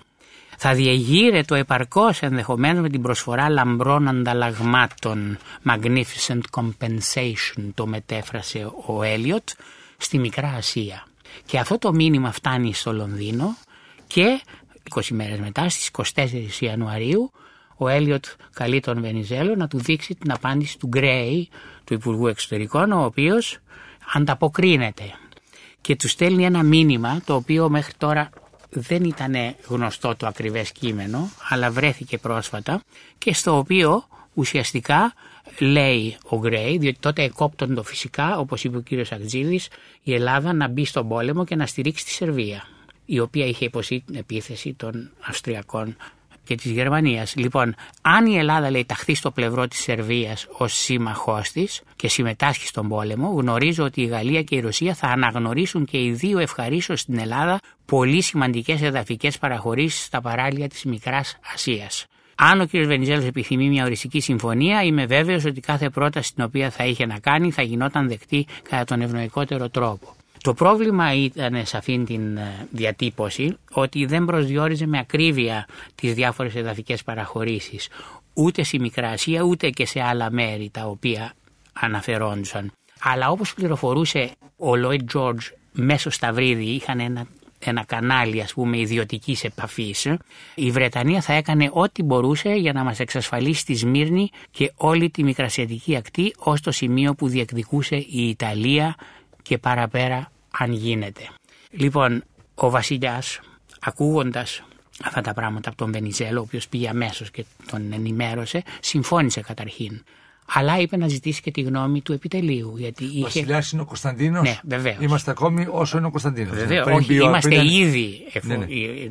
θα διεγείρε επαρκώς ενδεχομένως με την προσφορά λαμπρών ανταλλαγμάτων Magnificent Compensation το μετέφρασε ο Έλιοτ στη Μικρά Ασία. Και αυτό το μήνυμα φτάνει στο Λονδίνο και 20 μέρες μετά στις 24 Ιανουαρίου ο Έλιοτ καλεί τον Βενιζέλο να του δείξει την απάντηση του Γκρέι, του Υπουργού Εξωτερικών, ο οποίος ανταποκρίνεται και του στέλνει ένα μήνυμα το οποίο μέχρι τώρα δεν ήταν γνωστό το ακριβές κείμενο αλλά βρέθηκε πρόσφατα και στο οποίο ουσιαστικά λέει ο Γκρέι, διότι τότε εκόπτονται φυσικά, όπως είπε ο κύριος Αγτζίδης, η Ελλάδα να μπει στον πόλεμο και να στηρίξει τη Σερβία, η οποία είχε υποστεί την επίθεση των Αυστριακών και της Γερμανίας. Λοιπόν, αν η Ελλάδα λέει ταχθεί στο πλευρό της Σερβίας ως σύμμαχός της και συμμετάσχει στον πόλεμο, γνωρίζω ότι η Γαλλία και η Ρωσία θα αναγνωρίσουν και οι δύο ευχαρίσως στην Ελλάδα πολύ σημαντικές εδαφικές παραχωρήσεις στα παράλια της Μικράς Ασίας. Αν ο κ. Βενιζέλος επιθυμεί μια οριστική συμφωνία, είμαι βέβαιος ότι κάθε πρόταση την οποία θα είχε να κάνει θα γινόταν δεκτή κατά τον ευνοϊκότερο τρόπο. Το πρόβλημα ήταν σε αυτήν την ε, διατύπωση ότι δεν προσδιορίζε με ακρίβεια τις διάφορες εδαφικές παραχωρήσεις ούτε στη Μικρά Ασία ούτε και σε άλλα μέρη τα οποία αναφερόντουσαν. Αλλά όπως πληροφορούσε ο Λόιτ Τζόρτζ μέσω Σταυρίδη είχαν ένα ένα κανάλι ας πούμε ιδιωτικής επαφής η Βρετανία θα έκανε ό,τι μπορούσε για να μας εξασφαλίσει τη Σμύρνη και όλη τη μικρασιατική ακτή ως το σημείο που διεκδικούσε η Ιταλία και παραπέρα αν γίνεται. Λοιπόν, ο βασιλιάς ακούγοντας αυτά τα πράγματα από τον Βενιζέλο, ο οποίος πήγε αμέσως και τον ενημέρωσε, συμφώνησε καταρχήν αλλά είπε να ζητήσει και τη γνώμη του επιτελείου. Γιατί είχε... Βασιλιάς είναι ο Κωνσταντίνος. Ναι, βεβαίως. Είμαστε ακόμη όσο είναι ο Κωνσταντίνος. Βεβαίως. Όχι, είμαστε ήδη. Ναι, ναι.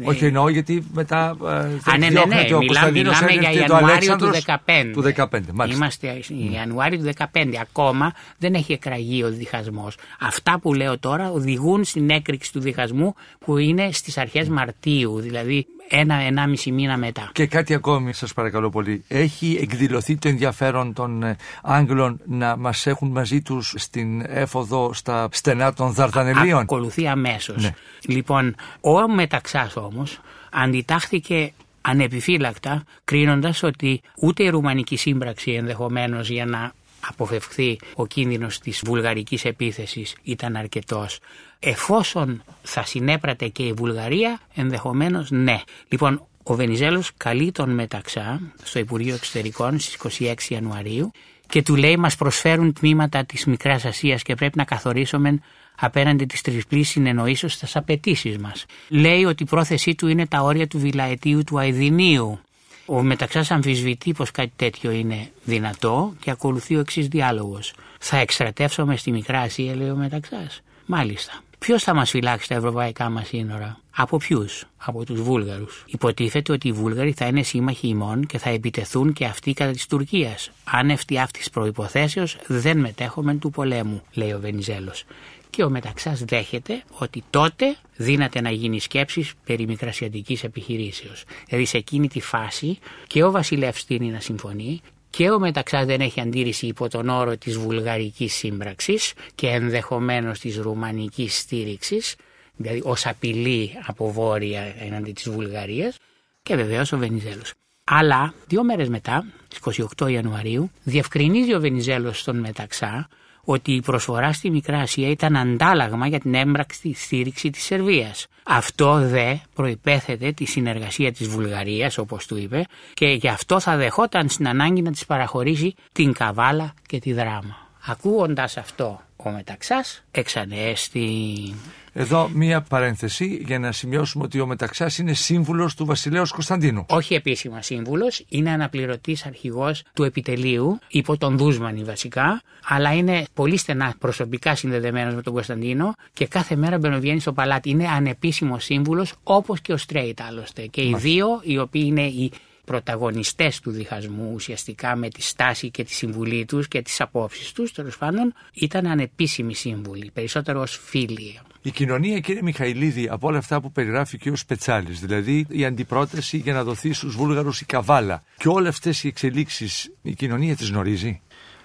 Όχι, εννοώ γιατί μετά. Ε, Α, ναι, ναι, ναι. Μιλάμε, μιλάμε για Ιανουάριο του 2015. Του 15, Είμαστε Ιανουάριο του 2015. Ακόμα δεν έχει εκραγεί ο διχασμός. Αυτά που λέω τώρα οδηγούν στην έκρηξη του διχασμού που είναι στις αρχές Μαρτίου. Δηλαδή ένα-ενάμιση μήνα μετά. Και κάτι ακόμη, σας παρακαλώ πολύ. Έχει εκδηλωθεί το ενδιαφέρον των ε, Άγγλων να μας έχουν μαζί τους στην έφοδο στα στενά των Δαρδανελίων. Ακολουθεί αμέσως. Ναι. Λοιπόν, ο Μεταξάς όμως αντιτάχθηκε ανεπιφύλακτα, κρίνοντας ότι ούτε η Ρουμανική σύμπραξη ενδεχομένως για να αποφευχθεί ο κίνδυνος της βουλγαρικής επίθεσης ήταν αρκετός. Εφόσον θα συνέπρατε και η Βουλγαρία, ενδεχομένως ναι. Λοιπόν, ο Βενιζέλος καλεί τον Μεταξά στο Υπουργείο Εξωτερικών στις 26 Ιανουαρίου και του λέει μας προσφέρουν τμήματα της Μικράς Ασίας και πρέπει να καθορίσουμε απέναντι της τρισπλής συνεννοήσεως στις απαιτήσεις μας. Λέει ότι η πρόθεσή του είναι τα όρια του Βιλαετίου του Αιδινίου ο Μεταξάς αμφισβητεί πως κάτι τέτοιο είναι δυνατό και ακολουθεί ο εξής διάλογος. Θα εκστρατεύσουμε στη Μικρά Ασία, λέει ο Μεταξάς. Μάλιστα. Ποιος θα μας φυλάξει τα ευρωπαϊκά μας σύνορα, από ποιους, από τους Βούλγαρους. Υποτίθεται ότι οι Βούλγαροι θα είναι σύμμαχοι ημών και θα επιτεθούν και αυτοί κατά της Τουρκίας. Αν αυτής της προποθέσεω δεν μετέχουμε του πολέμου, λέει ο Βενιζέλος και ο Μεταξάς δέχεται ότι τότε δύναται να γίνει σκέψης περί μικρασιατικής επιχειρήσεως. Δηλαδή σε εκείνη τη φάση και ο βασιλεύς στείνει να συμφωνεί και ο Μεταξάς δεν έχει αντίρρηση υπό τον όρο της βουλγαρικής σύμπραξης και ενδεχομένως της ρουμανικής στήριξης, δηλαδή ως απειλή από βόρεια εναντί της Βουλγαρίας και βεβαίως ο Βενιζέλος. Αλλά δύο μέρες μετά, στις 28 Ιανουαρίου, διευκρινίζει ο Βενιζέλος στον Μεταξά ότι η προσφορά στη Μικρά Ασία ήταν αντάλλαγμα για την έμπρακτη στήριξη της Σερβίας. Αυτό δε προϋπέθεται τη συνεργασία της Βουλγαρίας όπως του είπε και γι' αυτό θα δεχόταν στην ανάγκη να της παραχωρήσει την Καβάλα και τη Δράμα. Ακούγοντας αυτό ο Μεταξάς εξανέστη εδώ μία παρένθεση για να σημειώσουμε ότι ο Μεταξάς είναι σύμβουλος του Βασιλέως Κωνσταντίνου. Όχι επίσημα σύμβουλος, είναι αναπληρωτής αρχηγός του επιτελείου, υπό τον Δούσμανη βασικά, αλλά είναι πολύ στενά προσωπικά συνδεδεμένος με τον Κωνσταντίνο και κάθε μέρα μπαινοβγαίνει στο παλάτι. Είναι ανεπίσημος σύμβουλος, όπως και ο Στρέιτ άλλωστε. Και οι δύο, οι οποίοι είναι οι πρωταγωνιστές του διχασμού ουσιαστικά με τη στάση και τη συμβουλή τους και τις απόψεις τους τέλος πάντων ήταν ανεπίσημοι σύμβουλοι, περισσότερο ως φίλοι. Η κοινωνία, κύριε Μιχαηλίδη, από όλα αυτά που περιγράφει και ο Σπετσάλης, δηλαδή η αντιπρόταση για να δοθεί στους Βούλγαρους η καβάλα και όλες αυτές οι εξελίξεις, η κοινωνία τις γνωρίζει;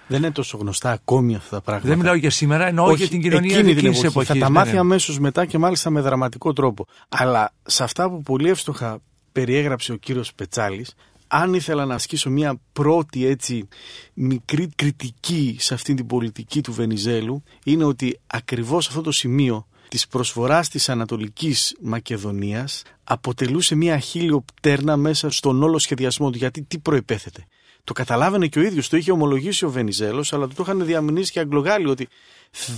Δεν είναι τόσο γνωστά ακόμη αυτά τα πράγματα. Δεν μιλάω για σήμερα, εννοώ Όχι, για την κοινωνία εκείνη την εποχή. εποχής, Θα τα μάθει ναι, ναι. αμέσως μετά και μάλιστα με δραματικό τρόπο. Αλλά σε αυτά που πολύ εύστοχα περιέγραψε ο κύριος Σπετσάλης, αν ήθελα να ασκήσω μια πρώτη έτσι μικρή κριτική σε αυτή την πολιτική του Βενιζέλου είναι ότι ακριβώς αυτό το σημείο της προσφοράς της Ανατολικής Μακεδονίας αποτελούσε μια χίλιο πτέρνα μέσα στον όλο σχεδιασμό του. Γιατί τι προϋπέθεται. Το καταλάβαινε και ο ίδιος, το είχε ομολογήσει ο Βενιζέλος, αλλά το είχαν διαμηνήσει και Αγγλογάλοι ότι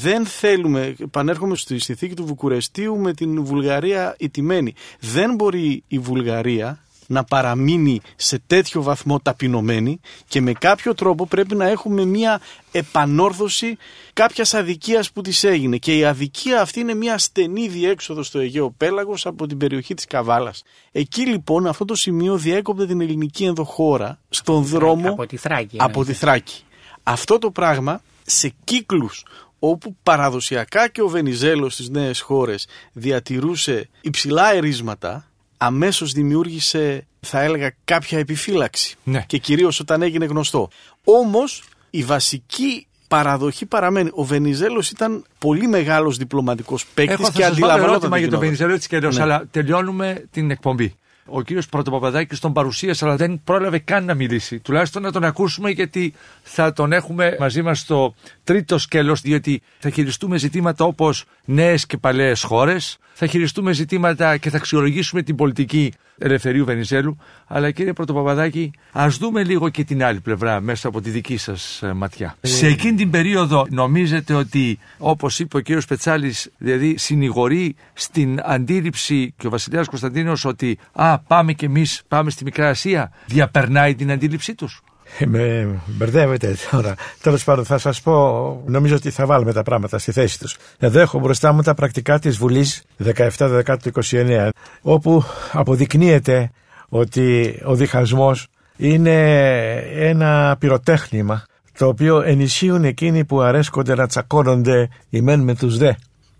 δεν θέλουμε, πανέρχομαι στη συνθήκη του Βουκουρεστίου με την Βουλγαρία ιτημένη. Δεν μπορεί η Βουλγαρία να παραμείνει σε τέτοιο βαθμό ταπεινωμένη και με κάποιο τρόπο πρέπει να έχουμε μια επανόρθωση κάποιας αδικίας που της έγινε και η αδικία αυτή είναι μια στενή διέξοδο στο Αιγαίο Πέλαγος από την περιοχή της Καβάλας. Εκεί λοιπόν αυτό το σημείο διέκοπτε την ελληνική ενδοχώρα στον δρόμο από τη Θράκη. Από τη Θράκη. Αυτό το πράγμα σε κύκλους όπου παραδοσιακά και ο Βενιζέλος στις νέες χώρες διατηρούσε υψηλά ερίσματα αμέσως δημιούργησε θα έλεγα κάποια επιφύλαξη ναι. και κυρίως όταν έγινε γνωστό. Όμως η βασική παραδοχή παραμένει. Ο Βενιζέλος ήταν πολύ μεγάλος διπλωματικός παίκτης και αντιλαμβανόταν για τον Βενιζέλο έτσι και ναι. αλλά τελειώνουμε την εκπομπή. Ο κύριος Πρωτοπαπαδάκης τον παρουσίασε αλλά δεν πρόλαβε καν να μιλήσει. Τουλάχιστον να τον ακούσουμε γιατί θα τον έχουμε μαζί μας στο τρίτο σκέλος διότι θα χειριστούμε ζητήματα όπως νέες και παλαιές χώρες, θα χειριστούμε ζητήματα και θα αξιολογήσουμε την πολιτική Ελευθερίου Βενιζέλου. Αλλά κύριε Πρωτοπαπαδάκη, ας δούμε λίγο και την άλλη πλευρά μέσα από τη δική σας ε, ματιά. Ε... Σε εκείνη την περίοδο, νομίζετε ότι, όπως είπε ο κύριος Πετσάλης, δηλαδή συνηγορεί στην αντίληψη και ο Βασιλιάς Κωνσταντίνος ότι Α, πάμε κι εμείς, πάμε στη Μικρά Ασία, διαπερνάει την αντίληψή τους; Ε, με μπερδεύετε τώρα. Τέλος πάντων, θα σας πω, νομίζω ότι θα βάλουμε τα πράγματα στη θέση τους. Εδώ έχω μπροστά μου τα πρακτικά της Βουλής 17-10-29, όπου αποδεικνύεται ότι ο διχασμός είναι ένα πυροτέχνημα το οποίο ενισχύουν εκείνοι που αρέσκονται να τσακώνονται οι μεν με τους δε.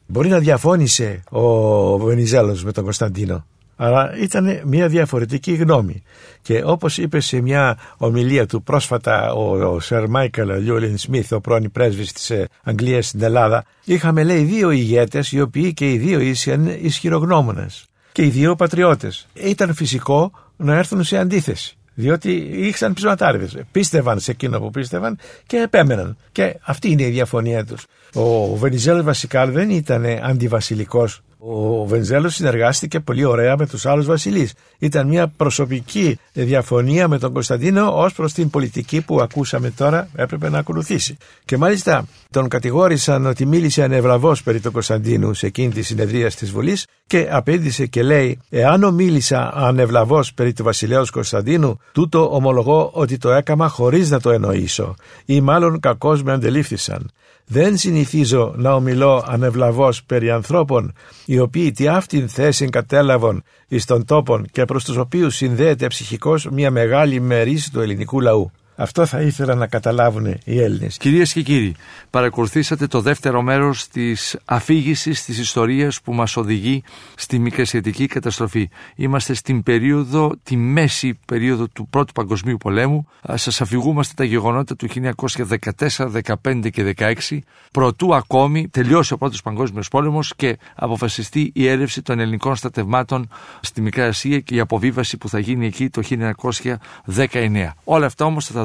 Μπορεί να διαφώνησε ο Βενιζέλος με τον Κωνσταντίνο αλλά ήταν μια διαφορετική γνώμη. Και όπως είπε σε μια ομιλία του πρόσφατα ο, Σερ Μάικελ Λιούλιν Σμιθ, ο πρώην πρέσβης της ε, Αγγλίας στην Ελλάδα, είχαμε λέει δύο ηγέτες οι οποίοι και οι δύο ήσαν ισχυρογνώμονες και οι δύο πατριώτες. Ήταν φυσικό να έρθουν σε αντίθεση. Διότι είχαν ψηματάριδες. Πίστευαν σε εκείνο που πίστευαν και επέμεναν. Και αυτή είναι η διαφωνία τους. Ο Βενιζέλος βασικά δεν ήταν αντιβασιλικός ο Βενζέλο συνεργάστηκε πολύ ωραία με τους άλλους βασιλείς. Ήταν μια προσωπική διαφωνία με τον Κωνσταντίνο ως προς την πολιτική που ακούσαμε τώρα έπρεπε να ακολουθήσει. Και μάλιστα τον κατηγόρησαν ότι μίλησε ανεβλαβώ περί του Κωνσταντίνου σε εκείνη τη συνεδρία της Βουλής και απέντησε και λέει: Εάν μίλησα ανεβλαβώς περί του βασιλέως Κωνσταντίνου, τούτο ομολογώ ότι το έκαμα χωρίς να το εννοήσω, ή μάλλον κακώς με αντελήφθησαν. Δεν συνηθίζω να ομιλώ ανεβλαβώς περί ανθρώπων, οι οποίοι τι αυτήν θέση κατέλαβαν εις των τόπων και προς τους οποίους συνδέεται ψυχικώς μια μεγάλη μερίση του ελληνικού λαού. Αυτό θα ήθελα να καταλάβουν οι Έλληνες. Κυρίες και κύριοι, παρακολουθήσατε το δεύτερο μέρος της αφήγησης της ιστορίας που μας οδηγεί στη μικρασιατική καταστροφή. Είμαστε στην περίοδο, τη μέση περίοδο του Πρώτου Παγκοσμίου Πολέμου. Σας αφηγούμαστε τα γεγονότα του 1914, 15 και 16, προτού ακόμη τελειώσει ο Πρώτος Παγκόσμιος Πόλεμος και αποφασιστεί η έρευση των ελληνικών στρατευμάτων στη Μικρά Ασία και η αποβίβαση που θα γίνει εκεί το 1919. Όλα αυτά όμως θα τα